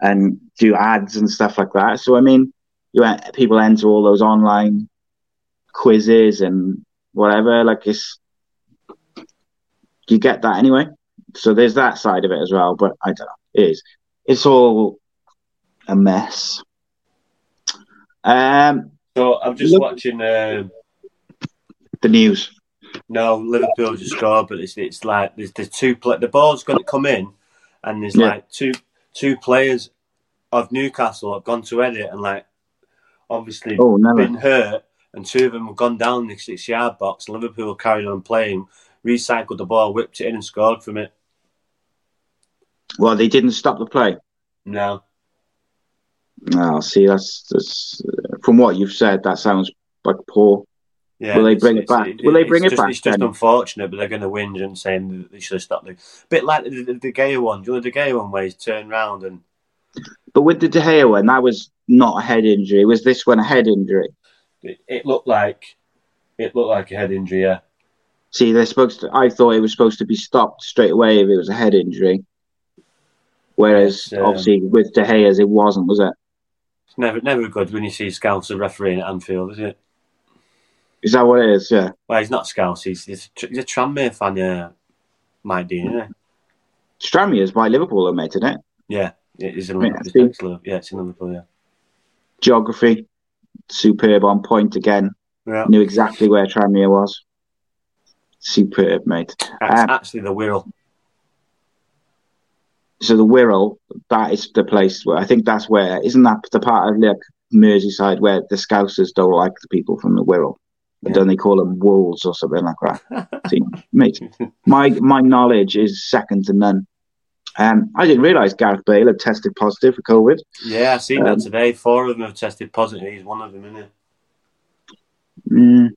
and do ads and stuff like that. So I mean, you people enter all those online quizzes and whatever. Like it's you get that anyway. So there's that side of it as well. But I don't know. It is. It's all a mess. Um. So I'm just look, watching uh, the news. No, Liverpool just scored, but it's it's like there's the two play, the ball's going to come in, and there's yeah. like two two players of Newcastle have gone to edit and like obviously oh, been hurt, and two of them have gone down the six yard box. Liverpool carried on playing, recycled the ball, whipped it in, and scored from it. Well, they didn't stop the play. No. No, see, that's, that's from what you've said. That sounds like poor. Yeah, Will they bring it back? Will they bring it just, back? It's just then? unfortunate, but they're going to whinge and saying they should have stopped the bit like the, the, the Gea one. Do you know the Gea one where he's turned round and? But with the De Gea one, that was not a head injury. Was this one a head injury? It, it looked like it looked like a head injury. Yeah. See, they're supposed to. I thought it was supposed to be stopped straight away if it was a head injury. Whereas, um, obviously, with De Gea's, it wasn't, was it? It's never, never good when you see Scouser refereeing at Anfield, is it? Is that what it is? Yeah. Well, he's not Scouse. He's, he's, he's a Tranmere fan, yeah. Mike Dean, isn't? Tranmere is by Liverpool, mate, isn't it? Yeah, it is in Liverpool. Yeah, it's in Liverpool, yeah. Geography, superb on point again. Yeah. Knew exactly where Tranmere was. Superb, mate. That's um, actually the Wirral. So the Wirral, that is the place where I think that's where isn't that the part of like Merseyside where the Scousers don't like the people from the Wirral. Yeah. Don't they call them wolves or something like that? See, mate, my my knowledge is second to none. Um, I didn't realise Gareth Bale had tested positive for COVID. Yeah, I seen um, that today. Four of them have tested positive. He's one of them, isn't it? Mm,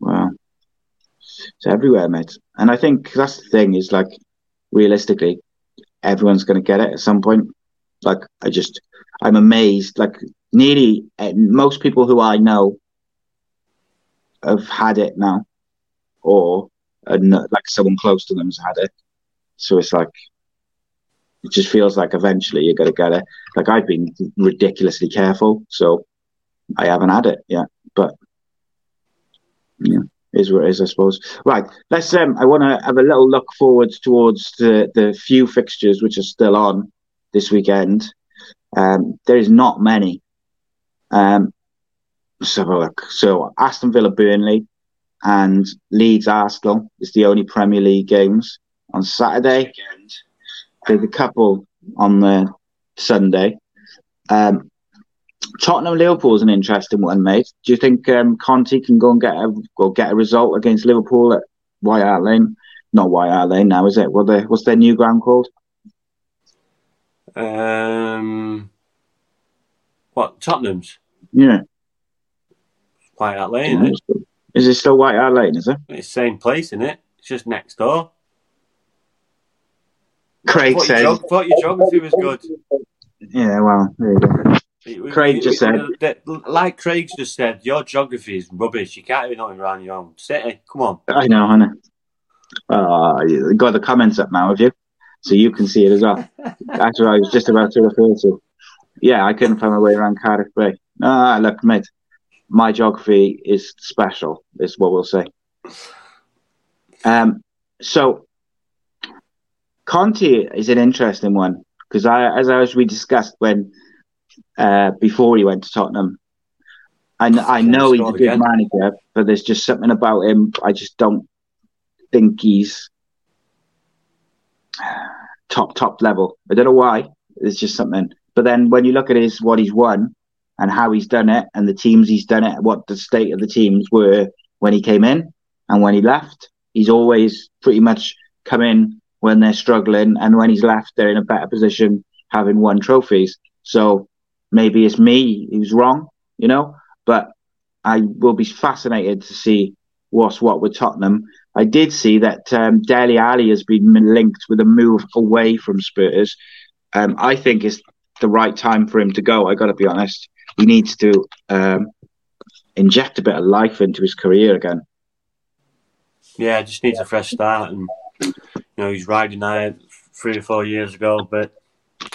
well, it's everywhere, mate. And I think that's the thing is like, realistically, everyone's going to get it at some point. Like, I just, I'm amazed. Like, nearly uh, most people who I know have had it now, or uh, like someone close to them has had it. So it's like it just feels like eventually you're going to get it. Like I've been ridiculously careful, so I haven't had it yet. But yeah, is what it is, I suppose. Right, let's. Um, I want to have a little look forward towards the the few fixtures which are still on this weekend. Um, there is not many. Um, let's have a look. So Aston Villa, Burnley, and Leeds, Arsenal is the only Premier League games on Saturday. There's a couple on the Sunday. Um, Tottenham Liverpool is an interesting one, mate. Do you think um, Conte can go and get a go get a result against Liverpool at White Hart Lane? Not White Hart Lane now, is it? What the, what's their new ground called? Um, what Tottenham's? Yeah. White Hart Lane, is it still White Hart Lane, is it? It's the same place, isn't it? It's just next door. Craig thought said. Your, thought your geography was good. Yeah, well, there you go. Craig just said. Like Craig just said, your geography is rubbish. You can't even know around your own city. Come on. I know, I know. Uh, got the comments up now, have you? So you can see it as well. That's what I was just about to refer to. yeah, I couldn't find my way around Cardiff Bay. Ah, look, mate, my geography is special. Is what we'll say. Um, so Conte is an interesting one because I, as I was we discussed when uh, before he went to Tottenham, and I know he's a good again. manager, but there's just something about him. I just don't think he's top top level. I don't know why. It's just something. But then when you look at his what he's won and how he's done it, and the teams he's done it, what the state of the teams were when he came in and when he left, he's always pretty much come in when they're struggling, and when he's left, they're in a better position, having won trophies. So maybe it's me who's wrong, you know. But I will be fascinated to see what's what with Tottenham. I did see that um, Alli has been linked with a move away from Spurs. Um, I think it's the right time for him to go. I got to be honest. He needs to um, inject a bit of life into his career again. Yeah, just needs a fresh start, and you know he's riding out three or four years ago, but you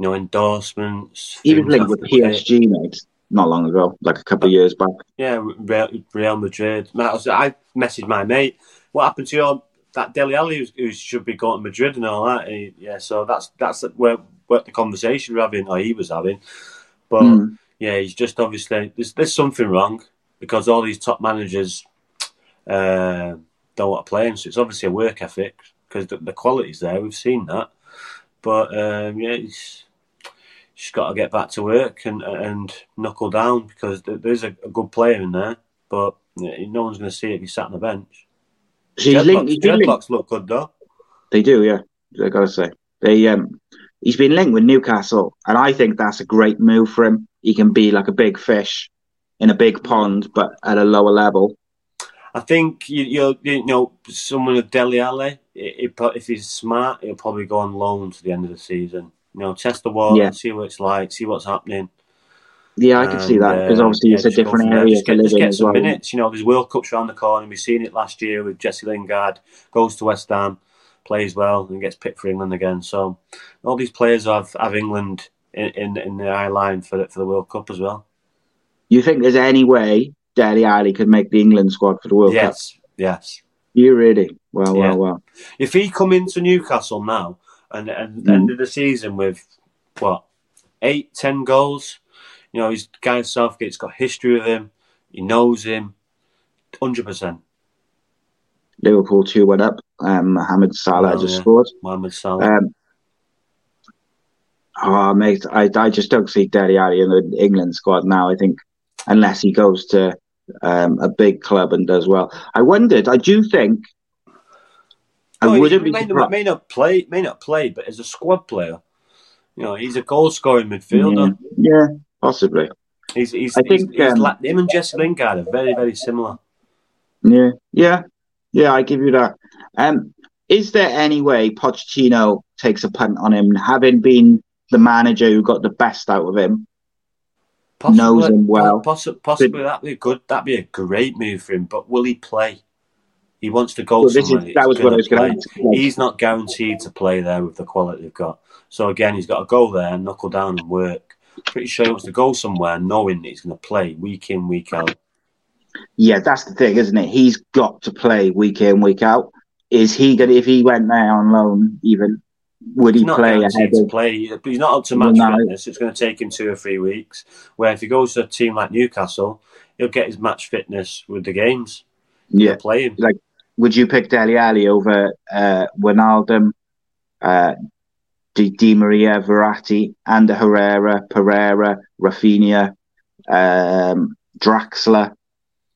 know endorsements. He was linked with PSG, mate not long ago, like a couple of years back. Yeah, Real Madrid. I messaged my mate, "What happened to your that Dele Alli who, should be going to Madrid and all that?" And he, yeah, so that's that's where what the conversation we're having, or he was having. But mm. yeah, he's just obviously there's there's something wrong because all these top managers uh, don't want to play him. So it's obviously a work ethic because the, the quality's there. We've seen that, but um, yeah, he's she's got to get back to work and and knuckle down because there's a, a good player in there, but no one's going to see it if he's sat on the bench. She's dreadlocks, linked, dreadlocks look good though. They do, yeah. I got to say they. Um, he's been linked with Newcastle, and I think that's a great move for him. He can be like a big fish in a big pond, but at a lower level. I think you, you, you know someone of If he's smart, he'll probably go on loan to the end of the season. You know, test the water, yeah. see what it's like, see what's happening. Yeah, I can see that because obviously uh, it's a different area just get, live in as well. Minutes, you know, there's World Cups around the corner. We've seen it last year with Jesse Lingard goes to West Ham, plays well, and gets picked for England again. So all these players have, have England in, in, in the eye line for the, for the World Cup as well. You think there's any way Dele Alli could make the England squad for the World yes, Cup? Yes, yes. You really? Well, yeah. well, well. If he come into Newcastle now and and mm. ended the season with what eight, ten goals. You know, he's guy Southgate's got history with him. He knows him, hundred percent. Liverpool two went up. Um, Mohamed Salah oh, just yeah. scored. Mohamed Salah. Um, oh mate, I I just don't see Dele Alli in the England squad now. I think unless he goes to um, a big club and does well. I wondered. I do think I oh, wouldn't he may, not, may not play, may not play, but as a squad player, you know, he's a goal scoring midfielder. Yeah, yeah, possibly. He's, he's, I he's, think he's, um, him and Jesse Lingard are very, very similar. Yeah, yeah, yeah. I give you that. Um, is there any way Pochettino takes a punt on him, having been the manager who got the best out of him? Possibly, knows him well. Possibly, possibly that'd be a good. That'd be a great move for him. But will he play? He wants to go well, somewhere. Is, that was what I was going to He's not guaranteed to play there with the quality they've got. So again, he's got to go there knuckle down and work. Pretty sure he wants to go somewhere knowing that he's going to play week in, week out. Yeah, that's the thing, isn't it? He's got to play week in, week out. Is he going? to, If he went there on loan, even would he play ahead to play? He's not up to match no. fitness. It's going to take him two or three weeks. Where if he goes to a team like Newcastle, he'll get his match fitness with the games. Yeah, playing. Like, would you pick Dele Alli over uh, Wijnaldum, uh, Di, Di Maria, Verratti, Ander Herrera, Pereira, Rafinha, um, Draxler.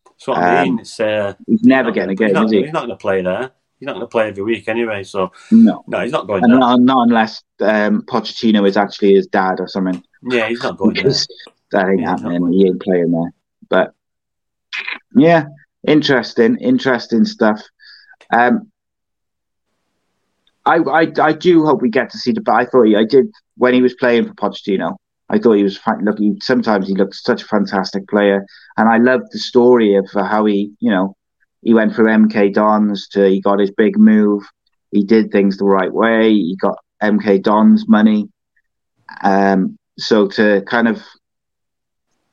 That's what I mean. Um, it's, uh, he's never getting a game, he's not, is he? He's not going to play there. He's not going to play every week anyway. So no, no, he's not going. there. Not, not unless um, Pochettino is actually his dad or something. Yeah, he's not going there. That ain't yeah, happening. He ain't playing there. But yeah, interesting, interesting stuff. Um, I, I, I do hope we get to see the. But I thought he, I did when he was playing for Pochettino. I thought he was look. He, sometimes he looked such a fantastic player, and I loved the story of uh, how he, you know, he went from MK Dons to he got his big move. He did things the right way. He got MK Dons money. Um, so to kind of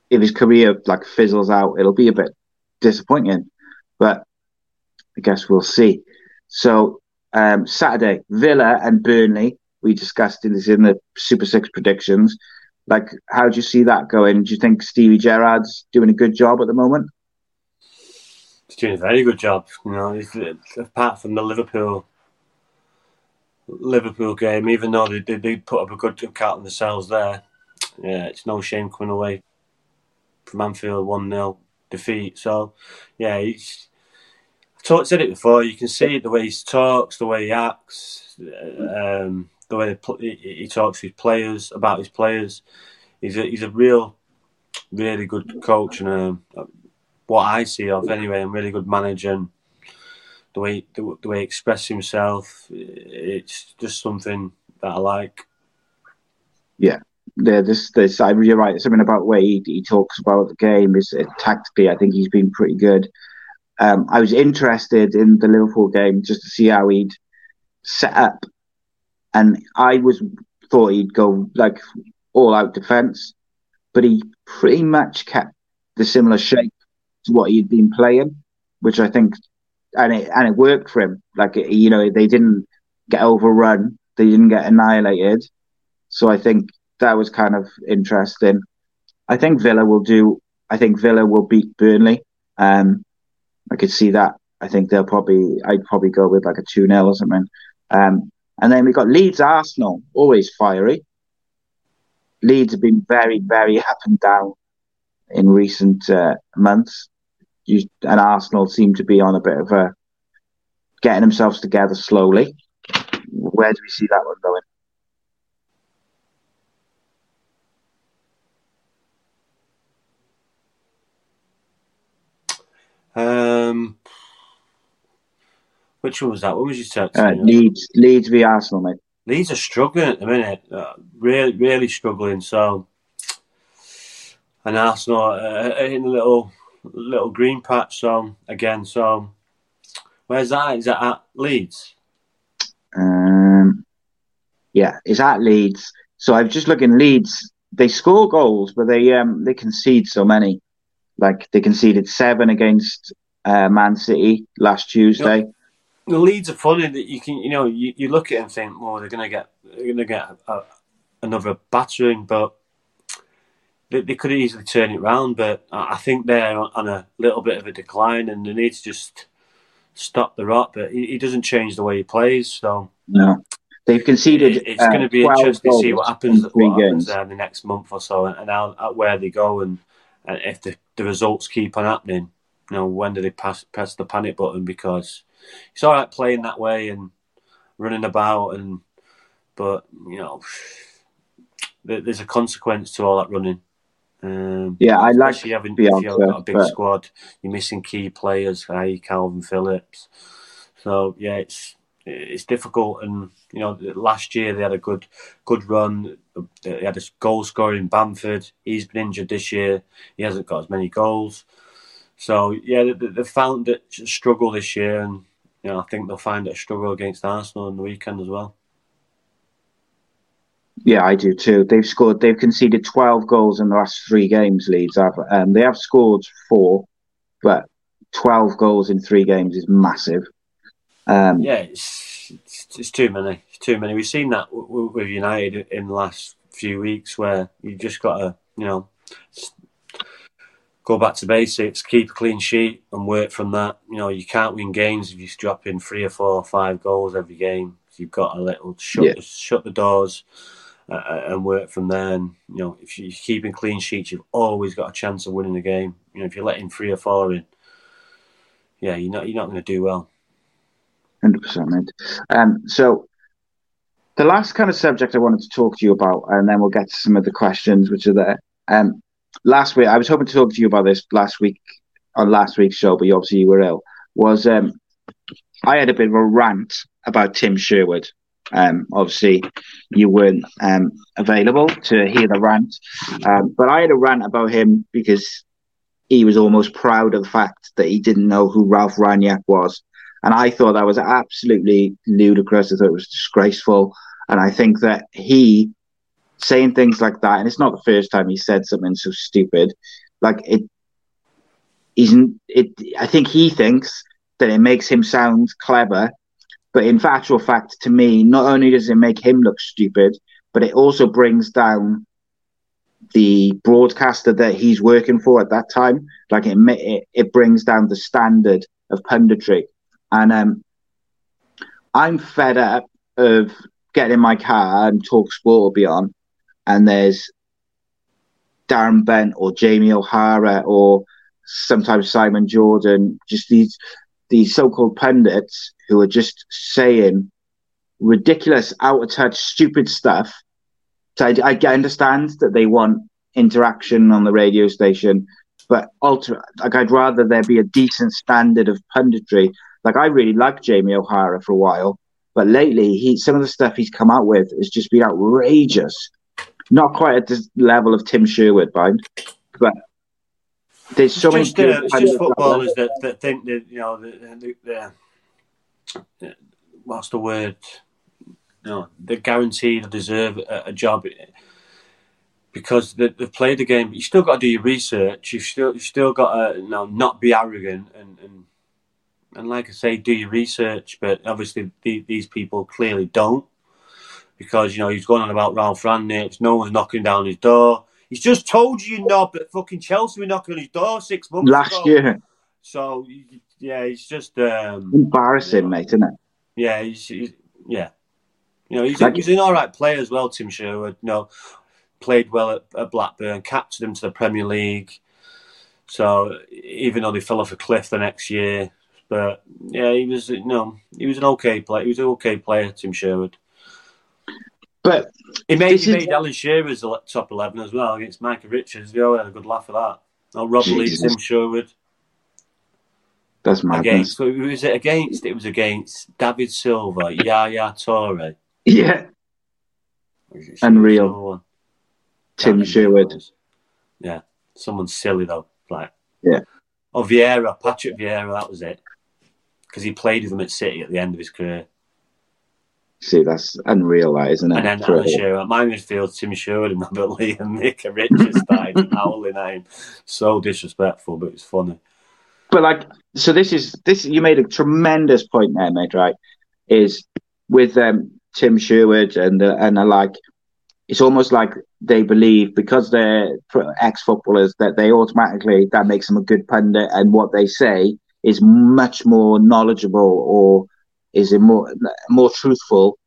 if his career like fizzles out, it'll be a bit disappointing. But I guess we'll see. So um, Saturday, Villa and Burnley. We discussed this in the Super Six predictions. Like, how do you see that going? Do you think Stevie Gerrard's doing a good job at the moment? He's doing a very good job. You know, apart from the Liverpool Liverpool game, even though they, they, they put up a good account themselves there, yeah, it's no shame coming away from Anfield 1 0 defeat. So, yeah, he's. I said it before, you can see the way he talks, the way he acts, um, the way he talks to his players, about his players. He's a, he's a real, really good coach and um, what I see of anyway, a really good manager. And the way the, the way he expresses himself, it's just something that I like. Yeah, yeah, this this you're right. Something about the way he, he talks about the game is uh, tactically. I think he's been pretty good. Um, I was interested in the Liverpool game just to see how he'd set up, and I was thought he'd go like all out defence, but he pretty much kept the similar shape to what he'd been playing, which I think, and it and it worked for him. Like you know, they didn't get overrun, they didn't get annihilated. So I think that was kind of interesting. I think Villa will do. I think Villa will beat Burnley. Um, I could see that. I think they'll probably. I'd probably go with like a two 0 or something. Um, and then we got Leeds Arsenal, always fiery. Leeds have been very, very up and down in recent uh, months. You, and Arsenal seem to be on a bit of a getting themselves together slowly. Where do we see that one going? Um, which one was that? What was you texting? Uh, Leeds, Leeds v Arsenal, mate. Leeds are struggling at the minute, uh, really, really struggling. So, and Arsenal uh, in a little, little green patch. So again, so where's that? Is that at Leeds? Um, yeah, it's at Leeds. So I'm just looking. Leeds, they score goals, but they um they concede so many. Like they conceded seven against uh, Man City last Tuesday. You know, the Leeds are funny that you can, you know, you, you look at it and think, well, they're going to get, they're going to get a, another battering, but they, they, could easily turn it around. But I think they're on a little bit of a decline, and they need to just stop the rot. But he, he doesn't change the way he plays, so no. They've conceded. It, it's uh, going to be interesting to see what happens, what happens there in the next month or so, and, and how, where they go, and, and if the, the results keep on happening you know, when do they pass, press the panic button? Because it's all right playing that way and running about, and but you know, there's a consequence to all that running. Um, yeah, I like you having if you've got a big but... squad, you're missing key players, i.e. Kalvin Phillips. So yeah, it's it's difficult, and you know, last year they had a good good run. They had a goal scorer in Bamford. He's been injured this year. He hasn't got as many goals. So yeah, they, they found it struggle this year, and you know I think they'll find it a struggle against Arsenal on the weekend as well. Yeah, I do too. They've scored. They've conceded twelve goals in the last three games. Leeds have. Um, they have scored four, but twelve goals in three games is massive. Um, yeah, it's, it's, it's too many. It's too many. We've seen that with United in the last few weeks, where you just got to, you know, go back to basics, keep a clean sheet, and work from that. You know, you can't win games if you drop in three or four or five goals every game. You've got a little shut yeah. shut the doors uh, and work from there. And you know, if you're keeping clean sheets, you've always got a chance of winning the game. You know, if you're letting three or four in, yeah, you're not you're not going to do well. Hundred percent, mate. Um, so the last kind of subject I wanted to talk to you about, and then we'll get to some of the questions which are there. Um, last week I was hoping to talk to you about this last week on last week's show, but obviously you were ill. Was um, I had a bit of a rant about Tim Sherwood. Um, obviously, you weren't um, available to hear the rant, um, but I had a rant about him because he was almost proud of the fact that he didn't know who Ralf Rangnick was, and I thought that was absolutely ludicrous. I thought it was disgraceful, and I think that he saying things like that, and it's not the first time he said something so stupid. Like it, isn't it? I think he thinks that it makes him sound clever, but in actual fact, to me, not only does it make him look stupid, but it also brings down the broadcaster that he's working for at that time. Like it, it, it brings down the standard of punditry, and um, I'm fed up of getting in my car and talk sport will be on, and there's Darren Bent or Jamie O'Hara or sometimes Simon Jordan, just these these so-called pundits who are just saying ridiculous, out of touch, stupid stuff. So I, I understand that they want interaction on the radio station, but ultra, like I'd rather there be a decent standard of punditry. Like I really liked Jamie O'Hara for a while, but lately he some of the stuff he's come out with has just been outrageous. Not quite at the level of Tim Sherwood, mind, but there's so it's many. Just, uh, it's just footballers that, that think that you know the, the, the, what's the word? You know, they're guaranteed to deserve a, a job because they, have played the game. But you still got to do your research. You've still you still got to you know, not be arrogant and, and and like I say, do your research. But obviously, the, these people clearly don't because you know he's going on about Ralf Rangnick. No one's knocking down his door. He's just told you, you know, but fucking Chelsea were knocking on his door six months last ago. year. So yeah, he's just um, embarrassing, you know, mate, isn't it? Yeah, he's, he's yeah. You know, he's, like, he's an all right player as well. Tim Sherwood, you know, played well at, at Blackburn, captured him to the Premier League. So even though they fell off a cliff the next year, but yeah, he was you know he was an okay player. He was an okay player, Tim Sherwood. But he made he made Alan Shearer's top eleven as well against Micah Richards. We all had a good laugh at that. Oh, Rob Lee, Tim Sherwood. That's my Against who was it against? It was against David Silva, Yaya Toure. Yeah. Unreal. Tim Sherwood. Yeah. Someone silly though. Like Yeah. Oh Vieira, Patrick Vieira, that was it. Because he played with him at City at the end of his career. See, that's unreal, that isn't it? And then Alan Shearer, my midfield, Tim Sherwood and Robert Lee and Nick Richards started howling at him. So disrespectful, but it's funny. But like, so this is this. You made a tremendous point there, mate. Right? Is with um, Tim Sherwood and uh, and uh, like, it's almost like they believe because they're ex footballers that they automatically that makes them a good pundit, and what they say is much more knowledgeable or is it more more truthful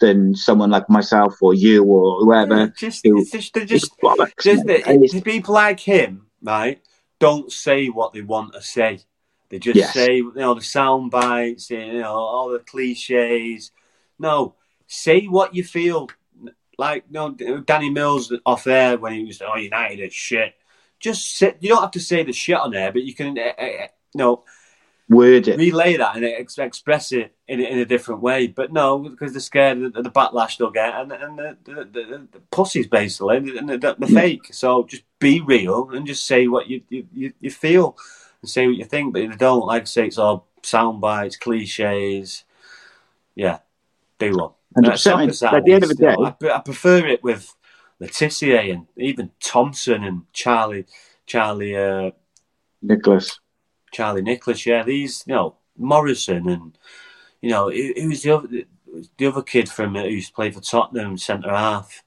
than someone like myself or you or whoever. Yeah, just, who, just, just, just the, people like him, right? Don't say what they want to say. They just yes. say, you know, the sound bites, you know, all the cliches. No, say what you feel. Like, you know, Danny Mills off there when he was, oh, United is shit. Just sit. You don't have to say the shit on there, but you can, uh, uh, you know, word it, relay that, and ex- express it in, in a different way. But no, because they're scared of the, the backlash they'll get, and, and the, the, the, the pussies basically, and the, the, fake. So just be real and just say what you you, you feel and say what you think. But if they don't, like I say, it's all sound bites, cliches. Yeah, do one. And at the end of the day, I, I prefer it with Le Tissier and even Thompson and Charlie, Charlie uh, Nicholas. Charlie Nicholas, yeah, these, you know, Merson and, you know, who, was the other, the other kid from uh, who used to play for Tottenham, centre half?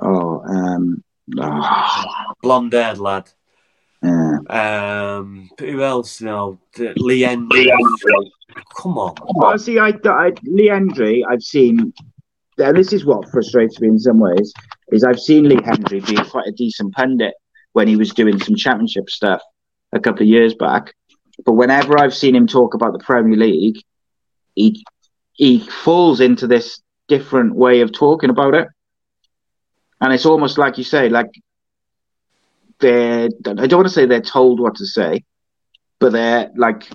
Oh, um, oh. blonde haired lad. Yeah. Um, who else? You know, Lee Hendrie. Come on. Well, see, I, I Lee Hendrie, I've seen, and this is what frustrates me in some ways, is I've seen Lee Hendrie be quite a decent pundit when he was doing some championship stuff a couple of years back. But whenever I've seen him talk about the Premier League, he he falls into this different way of talking about it, and it's almost like you say, like they're I don't want to say they're told what to say, but they're like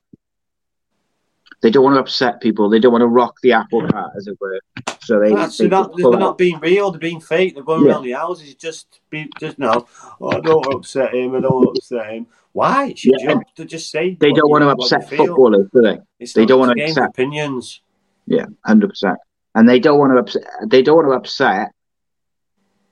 they don't want to upset people. They don't want to rock the apple cart, as it were. So they, That's, they not, they're not being real. They're being fake. They're going yeah. around the houses. Just be, just no. Oh, I don't upset him. I don't upset him. Why? yeah. to just say they don't want to upset footballers, do they? It's they don't want to upset opinions. Yeah, hundred percent. And they don't want to upset. They don't want to upset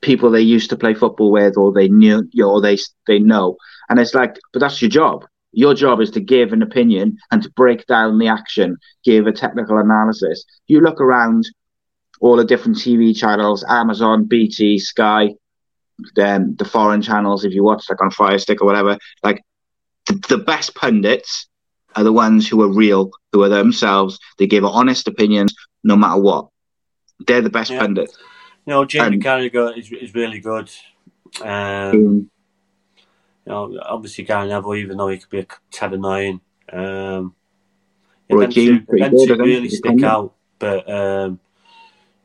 people they used to play football with or they knew or they they know. And it's like, but that's your job. Your job is to give an opinion and to break down the action, give a technical analysis. You look around all the different TV channels, Amazon, BT, Sky, then the foreign channels, if you watch like on Fire Stick or whatever, like the, the best pundits are the ones who are real, who are themselves. They give honest opinions no matter what. They're the best yeah. pundits. You know, Jamie Carragher is, is really good. Um. You know, obviously Gary Neville, even though he could be a tad annoying. Um, yeah, them two, them two really stick out. But um,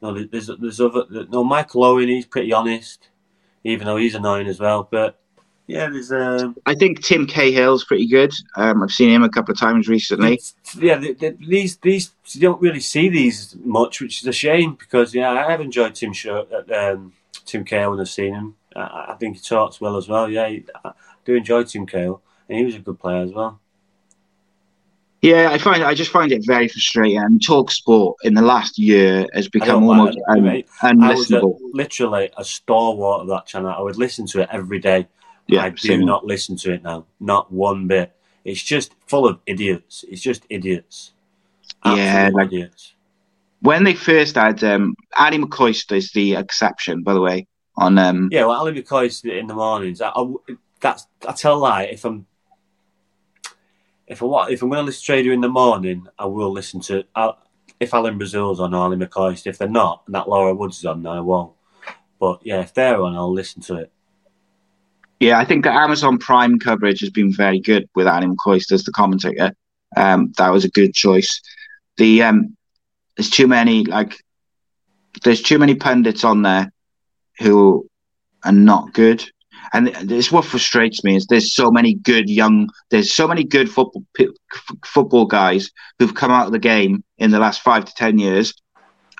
no, there's there's other. No, Michael Owen, he's pretty honest, even though he's annoying as well. But yeah, there's. Um, I think Tim Cahill's pretty good. Um, I've seen him a couple of times recently. Yeah, these these you don't really see these much, which is a shame because yeah, I have enjoyed Tim show, um, Tim Cahill when I've seen him. I, I, think he talks well as well. Yeah, I do enjoy Tim Cahill, and he was a good player as well. Yeah, I find I just find it very frustrating. Talk Sport in the last year has become almost un- unlistenable. A, literally a stalwart of that channel. I would listen to it every day. Yeah, I do not listen to it now, not one bit. It's just full of idiots. It's just idiots. Absolute yeah, like, idiots. When they first had um, Ally McCoist is the exception, by the way. On um, yeah, well, Ally McCoist in the mornings. I, I, that's I tell a lie. If I'm if I if I'm going to listen to radio in the morning, I will listen to. i if Alan Brazil's on Ally McCoist, if they're not, and that Laura Woods is on, I won't. But yeah, if they're on, I'll listen to it. Yeah, I think the Amazon Prime coverage has been very good with Ally McCoist as the commentator. Um, that was a good choice. The um, there's too many like there's too many pundits on there who are not good and it's what frustrates me is there's so many good young there's so many good football football guys who've come out of the game in the last five to ten years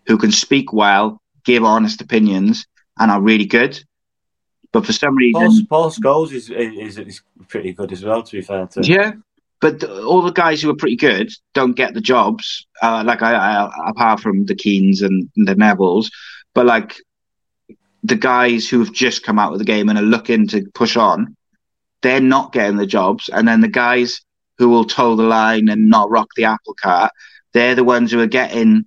who can speak well give honest opinions and are really good. But for some reason paul, paul scholes is, is, is pretty good as well to be fair to yeah but all the guys who are pretty good don't get the jobs uh, like I, I, apart from the keens and the nevilles but like the guys who have just come out of the game and are looking to push on, they're not getting the jobs. And then the guys who will toe the line and not rock the apple cart, they're the ones who are getting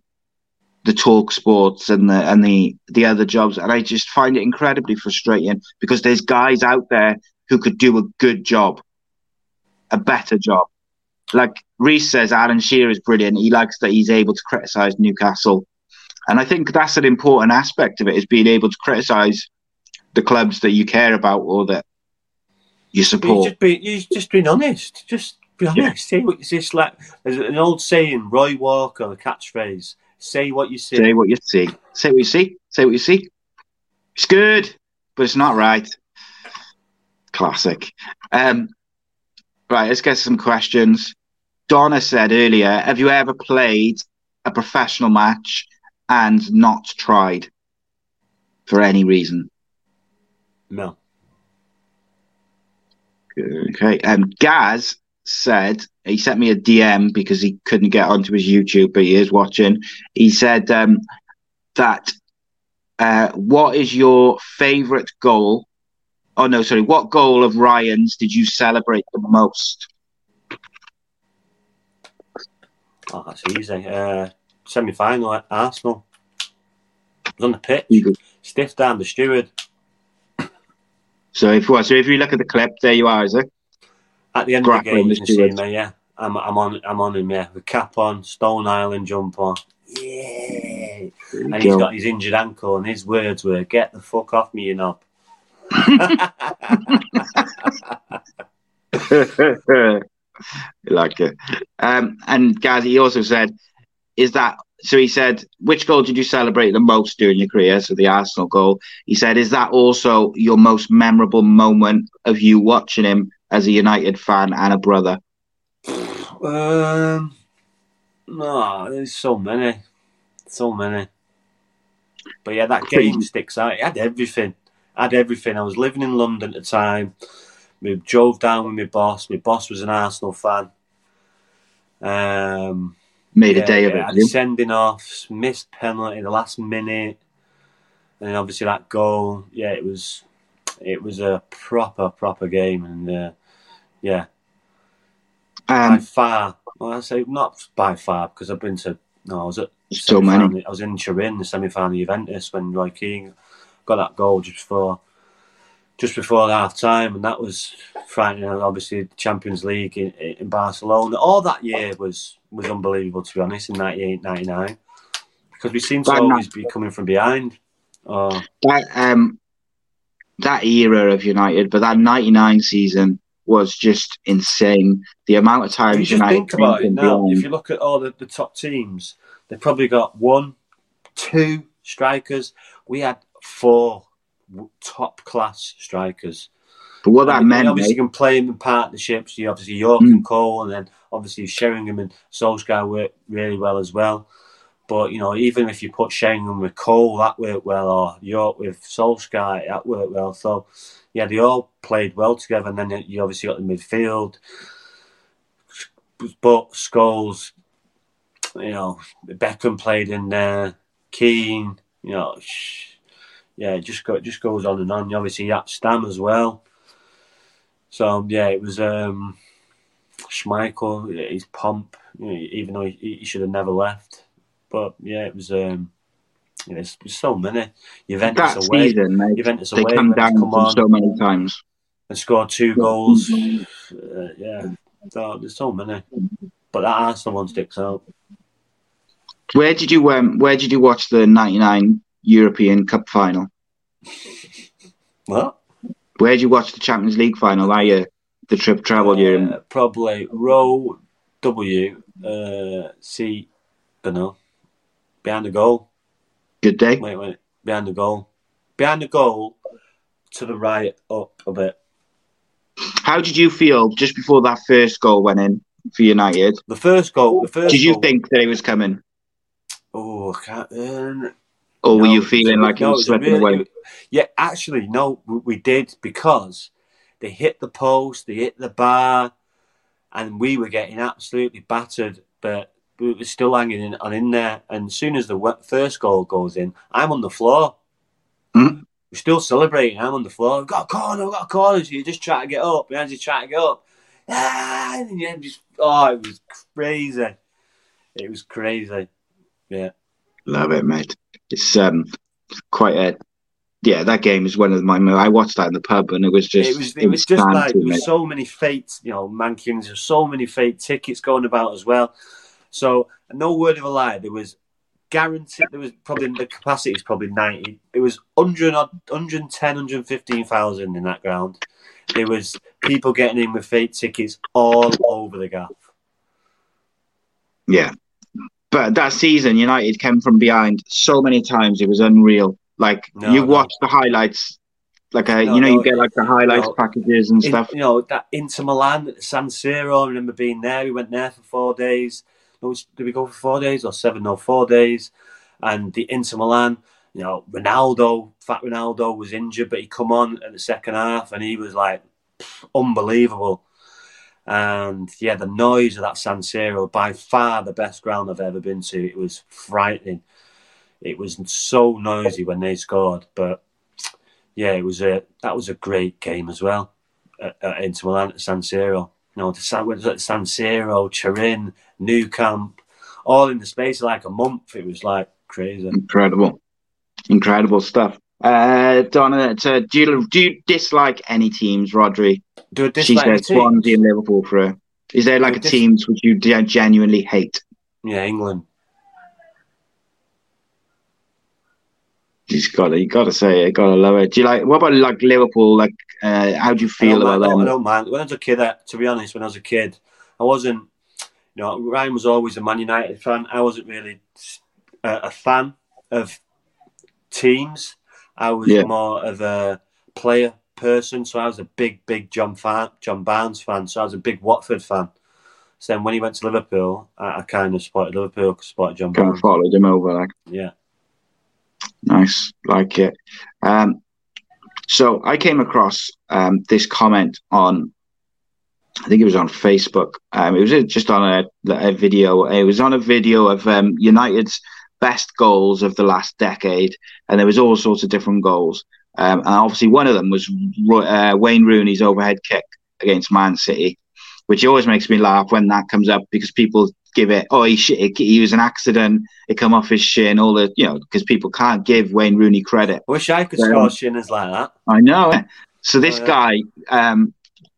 the talk sports and the and the the other jobs. And I just find it incredibly frustrating because there's guys out there who could do a good job, a better job. Like Reese says, Alan Shearer is brilliant. He likes that he's able to criticise Newcastle and I think that's an important aspect of it is being able to criticize the clubs that you care about or that you support. You just, be, you just being honest. Just be honest. Yeah. Say what you see. Like there's an old saying, Roy Walker, the catchphrase: "Say what you see." Say what you see. Say what you see. Say what you see. It's good, but it's not right. Classic. Um, right, let's get some questions. Donna said earlier, "Have you ever played a professional match and not tried for any reason? No. Okay. Um, Gaz said he sent me a DM because he couldn't get onto his YouTube, but he is watching. He said um, that uh, what is your favourite goal? Oh no, sorry. What goal of Ryan's did you celebrate the most? Oh, that's easy. Uh, semi final at Arsenal. I was on the pitch, stiff down the steward. So if so if you look at the clip, there you are, is it? At the end Grappling of the game, you can see me. Yeah, I'm, I'm on. I'm on him. Yeah, the cap on, Stone Island jumper. Yeah, and he's got his injured ankle, and his words were, "Get the fuck off me, you knob." like it. Um, and guys, he also said is that so he said, which goal did you celebrate the most during your career? So the Arsenal goal. He said, is that also your most memorable moment of you watching him as a United fan and a brother? Um, no, there's so many, so many. But yeah, that game sticks out. It had everything. I had everything. I was living in London at the time. We drove down with my boss. My boss was an Arsenal fan. Um, made yeah, a day of it. sending off, missed penalty the last minute. and obviously that goal, yeah, it was it was a proper proper game, and uh, yeah, um, by far. Well, I say not by far because I've been to. No, I was at so many. I was in Turin, the semi-final Juventus when Roy Keane got that goal just before just before half time, and that was frightening. And Obviously, the Champions League in, in Barcelona. All that year was was unbelievable, to be honest, in 98, 99. because we seem to that always be coming from behind. Oh. That um, that era of United, but that '99 season was just insane. The amount of times you United think about it now. If you look at all the, the top teams, they've probably got one, two strikers. We had four top class strikers. But what that meant, obviously, you can play them in partnerships. You obviously Yorke mm. and Cole, and then obviously Sheringham and Solskjaer worked really well as well. But you know, even if you put Sheringham with Cole, that worked well, or Yorke with Solskjaer, that worked well. So yeah, they all played well together. And then you obviously got the midfield, but Scholes, you know, Beckham played in there, Keane, you know yeah, it just go, just goes on and on. Obviously, that Stam as well. So yeah, it was um, Schmeichel, his pomp, you know, even though he, he, should have never left. But yeah, it was. Um, you know, there's, so many. Juventus that away, season, mate, Juventus they away, come down come on so many times and scored two goals. uh, yeah, so, there's so many. But that Arsenal one sticks out. Where did you um, Where did you watch the '99 European Cup final? What? Where did you watch the Champions League final? Are you the trip travel you uh, Probably row W uh, C. Don't know. Behind the goal. Good day. Wait, wait. Behind the goal. Behind the goal, to the right, up a bit. How did you feel just before that first goal went in for United? The first goal. The first. Did you goal, think that it was coming? Oh, I can't. Um, or no, were you feeling like no, it was slipping really, away? Yeah, actually, no, we did because they hit the post, they hit the bar, and we were getting absolutely battered. But we were still hanging in, on in there. And as soon as the first goal goes in, I'm on the floor. Mm. We're still celebrating. I'm on the floor. I've got a corner. I've got a corner. So you just try to get up. Behind you trying to get up. Ah, and then just oh, it was crazy. It was crazy. Yeah. Love it, mate. It's um quite a yeah. That game is one of my. I watched that in the pub, and it was just it was it was just like so many fake you know mankins. There's so many fake tickets going about as well. So no word of a lie, there was guaranteed there was probably the capacity is probably 90 it was 100 110 115,000 in that ground there was people getting in with fake tickets all over the gaff yeah but that season, United came from behind so many times. It was unreal. Like no, you watch no. the highlights, like a, no, you know, you get like the highlights packages and in, stuff. You know that Inter Milan, San Siro. I remember being there. We went there for four days. Did we go for four days or seven? No, four days. And the Inter Milan, you know, Ronaldo, fat Ronaldo was injured, but he come on at the second half and he was like unbelievable. And yeah, the noise of that San Siro, by far the best ground I've ever been to. It was frightening. It was so noisy when they scored, but yeah, it was a that was a great game as well at, at Inter Milan at San Siro. You know, at San Siro, Turin, Nou Camp, all in the space of like a month. It was like crazy, incredible, incredible stuff. Uh, Donna, uh, do you do you dislike any teams, Rhodri? Do a she says Swansea and Liverpool for her. Is there like a dis- teams which you genuinely hate? Yeah, England. You've got to, you got to say it, got to love it. Do you like? What about like Liverpool? Like, uh, how do you feel about mind, them? I don't mind. When I was a kid, uh, to be honest, when I was a kid, I wasn't. You know, Ryan was always a Man United fan. I wasn't really a, a fan of teams. I was yeah. more of a player person, so I was a big, big John fan, John Barnes fan. So I was a big Watford fan. So then when he went to Liverpool, I, I kind of supported Liverpool, supported John kind Barnes. Of followed him over, like yeah, nice, like it. Um, so I came across um, this comment on, I think it was on Facebook. Um, it was just on a, a, video. It was on a video of um, United's best goals of the last decade, and there was all sorts of different goals. Um, and obviously, one of them was uh, Wayne Rooney's overhead kick against Man City, which always makes me laugh when that comes up because people give it, oh, he, he was an accident, it come off his shin, all the, you know, because people can't give Wayne Rooney credit. I wish I could um, score shinners like that. I know. So this oh, yeah. guy um,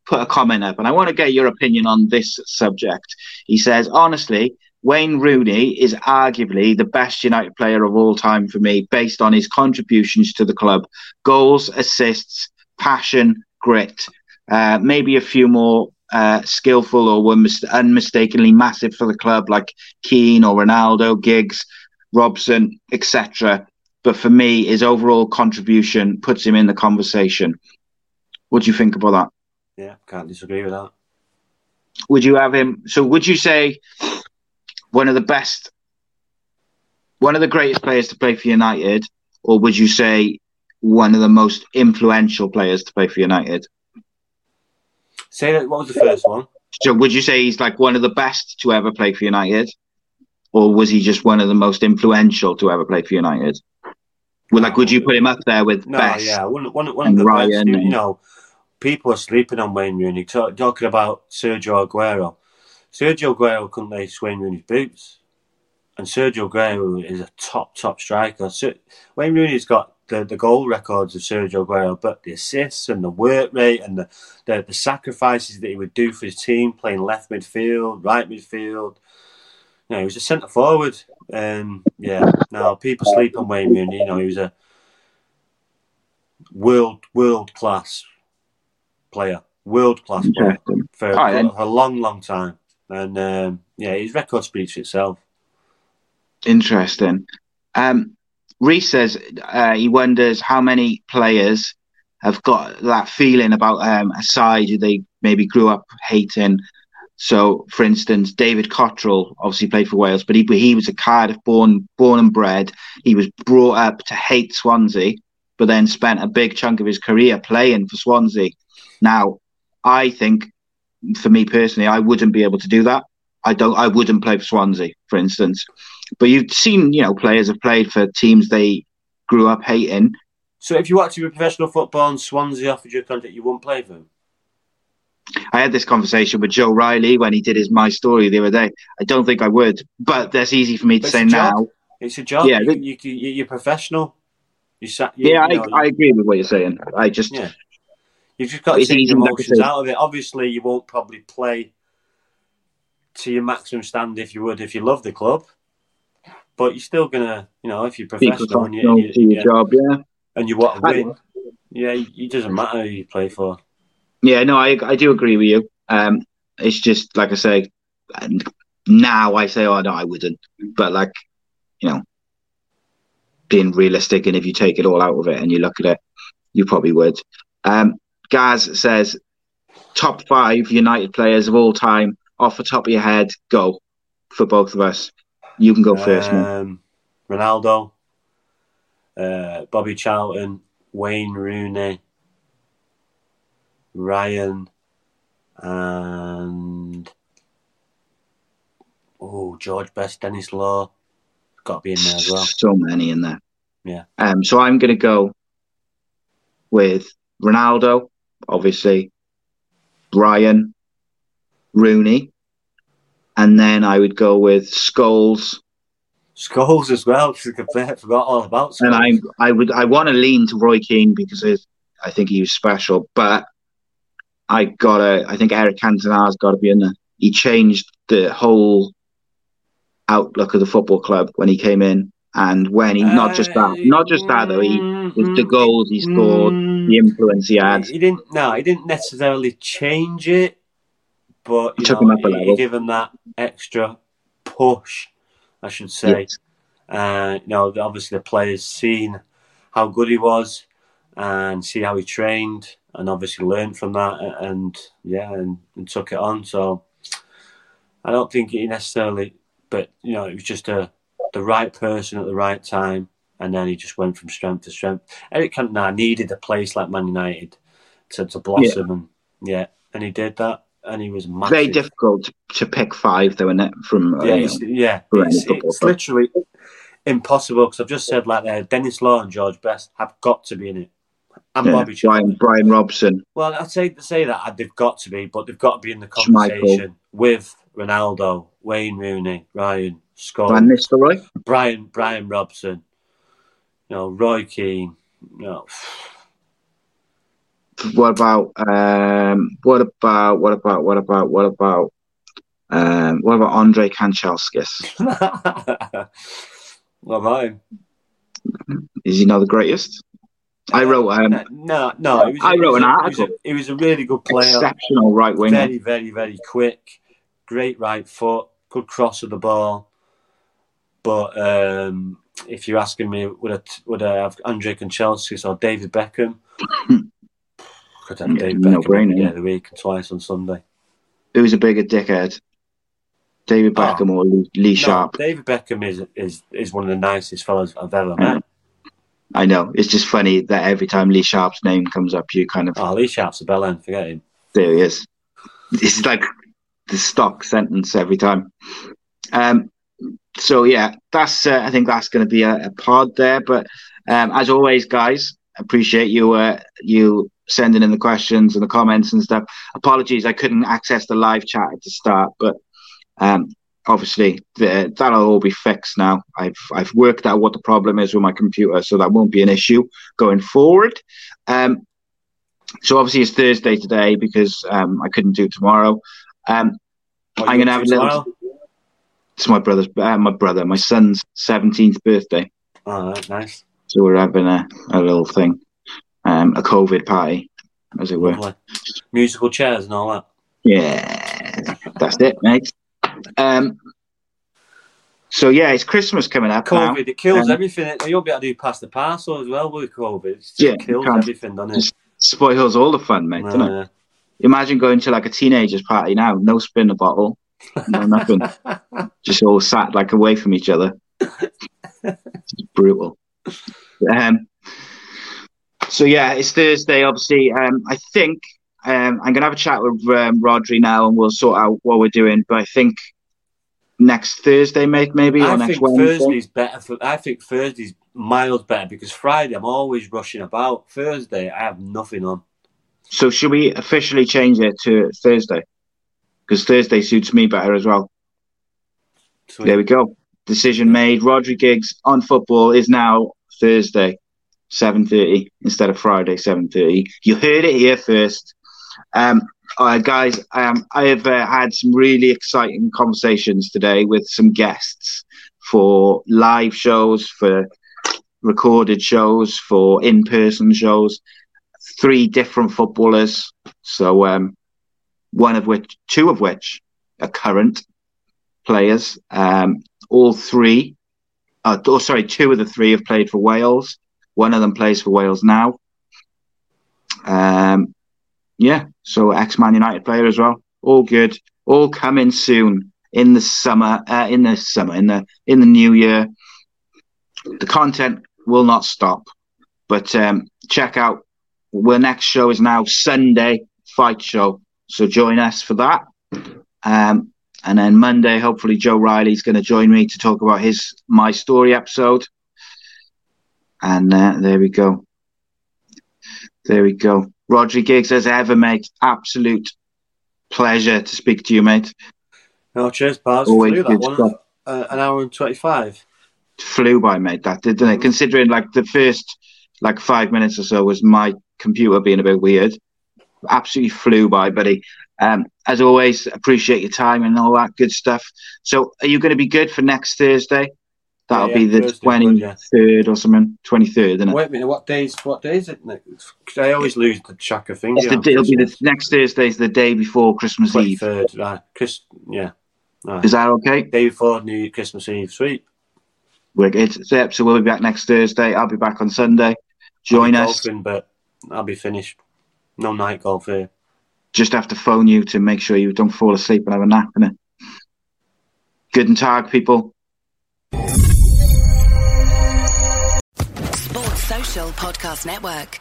put a comment up, and I want to get your opinion on this subject. He says, honestly, Wayne Rooney is arguably the best United player of all time for me, based on his contributions to the club goals, assists, passion, grit. Uh, maybe a few more uh, skillful or were mis- unmistakably massive for the club, like Keane or Ronaldo, Giggs, Robson, etc. But for me, his overall contribution puts him in the conversation. What do you think about that? Yeah, can't disagree with that. Would you have him? So, would you say one of the best, one of the greatest players to play for United, or would you say one of the most influential players to play for United? Say that. What was the first one? So, would you say he's like one of the best to ever play for United, or was he just one of the most influential to ever play for United? Well, like, would you put him up there with no, best? yeah, one, one, one of the Ryan best. You, you know, people are sleeping on Wayne Rooney. Talk, talking about Sergio Aguero. Sergio Aguero couldn't lace Wayne Rooney's boots. And Sergio Aguero is a top, top striker. So, Wayne Rooney's got the, the goal records of Sergio Aguero, but the assists and the work rate and the, the, the sacrifices that he would do for his team, playing left midfield, right midfield. You know, he was a centre forward. And yeah, now people sleep on Wayne Rooney. You know, he was a world world class player, world class player for, for a long, long time. And um, yeah, his record speaks for itself. Interesting. Um, Reese says uh, he wonders how many players have got that feeling about um, a side they maybe grew up hating. So, for instance, David Cotterill obviously played for Wales, but he he was a Cardiff born born and bred. He was brought up to hate Swansea, but then spent a big chunk of his career playing for Swansea. Now, I think for me personally, I wouldn't be able to do that. I don't. I wouldn't play for Swansea, for instance. But you've seen, you know, players have played for teams they grew up hating. So if you wanted to be professional football and Swansea offered you a contract, you wouldn't play for them. I had this conversation with Joe Riley when he did his My Story the other day. I don't think I would, but that's easy for me to say now. It's a job. Yeah, you, you, are professional. You, you yeah, you know, I, I, agree with what you're saying. I just yeah. You've just got to take your emotions out of it. Obviously, you won't probably play to your maximum stand if you would if you love the club, but you're still gonna, you know, if you're professional and you, you, your yeah, job, yeah, and you want to win, yeah, it doesn't matter who you play for. Yeah, no, I I do agree with you. Um, it's just like I say, now I say, oh no, I wouldn't, but like, you know, being realistic, and if you take it all out of it and you look at it, you probably would. Um, Gaz says, top five United players of all time, off the top of your head, go for both of us. You can go first, man. Um, Ronaldo, uh, Bobby Charlton, Wayne Rooney, Ryan, and oh, George Best, Denis Law. Got to be in there as well. So many in there. Yeah. Um. So I'm going to go with Ronaldo, obviously, Brian, Rooney, and then I would go with Scholes. Scholes as well. I forgot all about. Scholes. And I, I would, I want to lean to Roy Keane because I think he was special, but I gotta. I think Eric Cantona's got to be in there. He changed the whole outlook of the football club when he came in. And when he, not just that, not just that though, he mm-hmm. with the goals he scored, mm-hmm. The influence he had. He didn't, no, he didn't necessarily change it, but you Took know, him up a level. he gave him that extra push, I should say. Yes. Uh, you know, obviously the players seen how good he was and see how he trained, and obviously learned from that, and yeah, and, and took it on. So I don't think he necessarily, but you know, it was just a the right person at the right time, and then he just went from strength to strength. Eric Cantona needed a place like Man United to, to blossom, yeah. and yeah, and he did that, and he was massive. very difficult to pick five, though, it? From uh, yeah, it's, yeah, it's, it's literally impossible because I've just said like uh, Denis Law and George Best have got to be in it. And Yeah, Bobby Brian, Brian Robson. Well, I'd say say that uh, they've got to be, but they've got to be in the conversation with Ronaldo, Wayne Rooney, Ryan, Scott, Van Nistelrooy. Brian, Brian Robson, you know, Roy Keane, you know, What about um, what about what about what about what about um, what about Andre Kanchelskis? what about him? Is he not the greatest? I wrote um, No, no. He was, I wrote an article. He was, was a really good player. exceptional right winger. Very, very, very quick. Great right foot. Good cross of the ball. But um, if you're asking me, would I, would I have Andre Kanchelskis or David Beckham? Could have David No Beckham brainer, yeah. the week twice on Sunday. Who's a bigger dickhead? David Oh. Beckham or Lee, Lee No, Sharpe? David Beckham is, is is one of the nicest fellows I've ever met. I know. It's just funny that every time Lee Sharpe's name comes up, you kind of Oh, Lee Sharpe's a bell end, forget him. there he is. It's like the stock sentence every time. Um, so yeah, that's uh, I think that's going to be a, a pod there. But um, as always, guys, appreciate you uh, you sending in the questions and the comments and stuff. Apologies, I couldn't access the live chat at the start, but um, obviously the, that'll all be fixed now. I've I've worked out what the problem is with my computer, so that won't be an issue going forward. Um, so obviously it's Thursday today because um, I couldn't do tomorrow. Um, I'm gonna have a little. tomorrow? It's my brother's, uh, my brother, my son's seventeenth birthday. All right, nice. So we're having a, a little thing, um, a COVID party, as it were. Musical chairs and all that. Yeah, that's it, mate. Um, so yeah, it's Christmas coming up now. COVID, it kills Um, everything. You won't be able to do past the parcel as well with COVID. It just Yeah, kills can't. everything, doesn't it? Spoils all the fun, mate. doesn't it? Uh, Imagine going to like a teenager's party now, no spin the bottle, no nothing, just all sat like away from each other. It's brutal. Um, so yeah, it's Thursday. Obviously, um, I think um, I'm gonna have a chat with um, Rhodri now, and we'll sort out what we're doing. But I think next Thursday, mate, maybe or I next think Wednesday. Thursday's better. For, I think Thursday's miles better because Friday I'm always rushing about. Thursday I have nothing on. So should we officially change it to Thursday? Because Thursday suits me better as well. So There we go. Decision made. Rhodri Giggs on football is now Thursday, seven thirty instead of Friday, seven thirty. You heard it here first. Um, all right, guys. Um, I have uh, had some really exciting conversations today with some guests for live shows, for recorded shows, for in-person shows. Three different footballers. So um, one of which, two of which, are current players. Um, all three, uh, sorry, two of the three have played for Wales. One of them plays for Wales now. Um, yeah, so ex Man United player as well. All good. All coming soon in the summer. Uh, in the summer, in the in the new year. The content will not stop, but um, check out. Our next show is now Sunday fight show, so join us for that. Um, and then Monday, hopefully, Joe Riley's going to join me to talk about his My Story episode. And uh, there we go. There we go. Rhodri Giggs, as ever, mate. Absolute pleasure to speak to you, mate. No, cheers, pals. Always Flew that one. Uh, an hour and twenty-five. Flew by, mate. That didn't it? Considering like the first like five minutes or so was my computer being a bit weird. Absolutely flew by, buddy. Um, as always, appreciate your time and all that good stuff. So, are you going to be good for next Thursday? That'll Yeah, be yeah, the Thursday, twenty third or something. Twenty third? Wait a minute, what days? What day is it? Because I always lose the track of things. It'll be the next Thursday's the day before Christmas Eve. third, right? Chris, yeah. Right. Is that okay? Day before New Christmas Eve, sweet. We're good. So we'll be back next Thursday. I'll be back on Sunday. Join us. golfing, but I'll be finished. No night golf here. Just have to phone you to make sure you don't fall asleep and have a nap in it. Good and tag, people. Sports Social Podcast Network.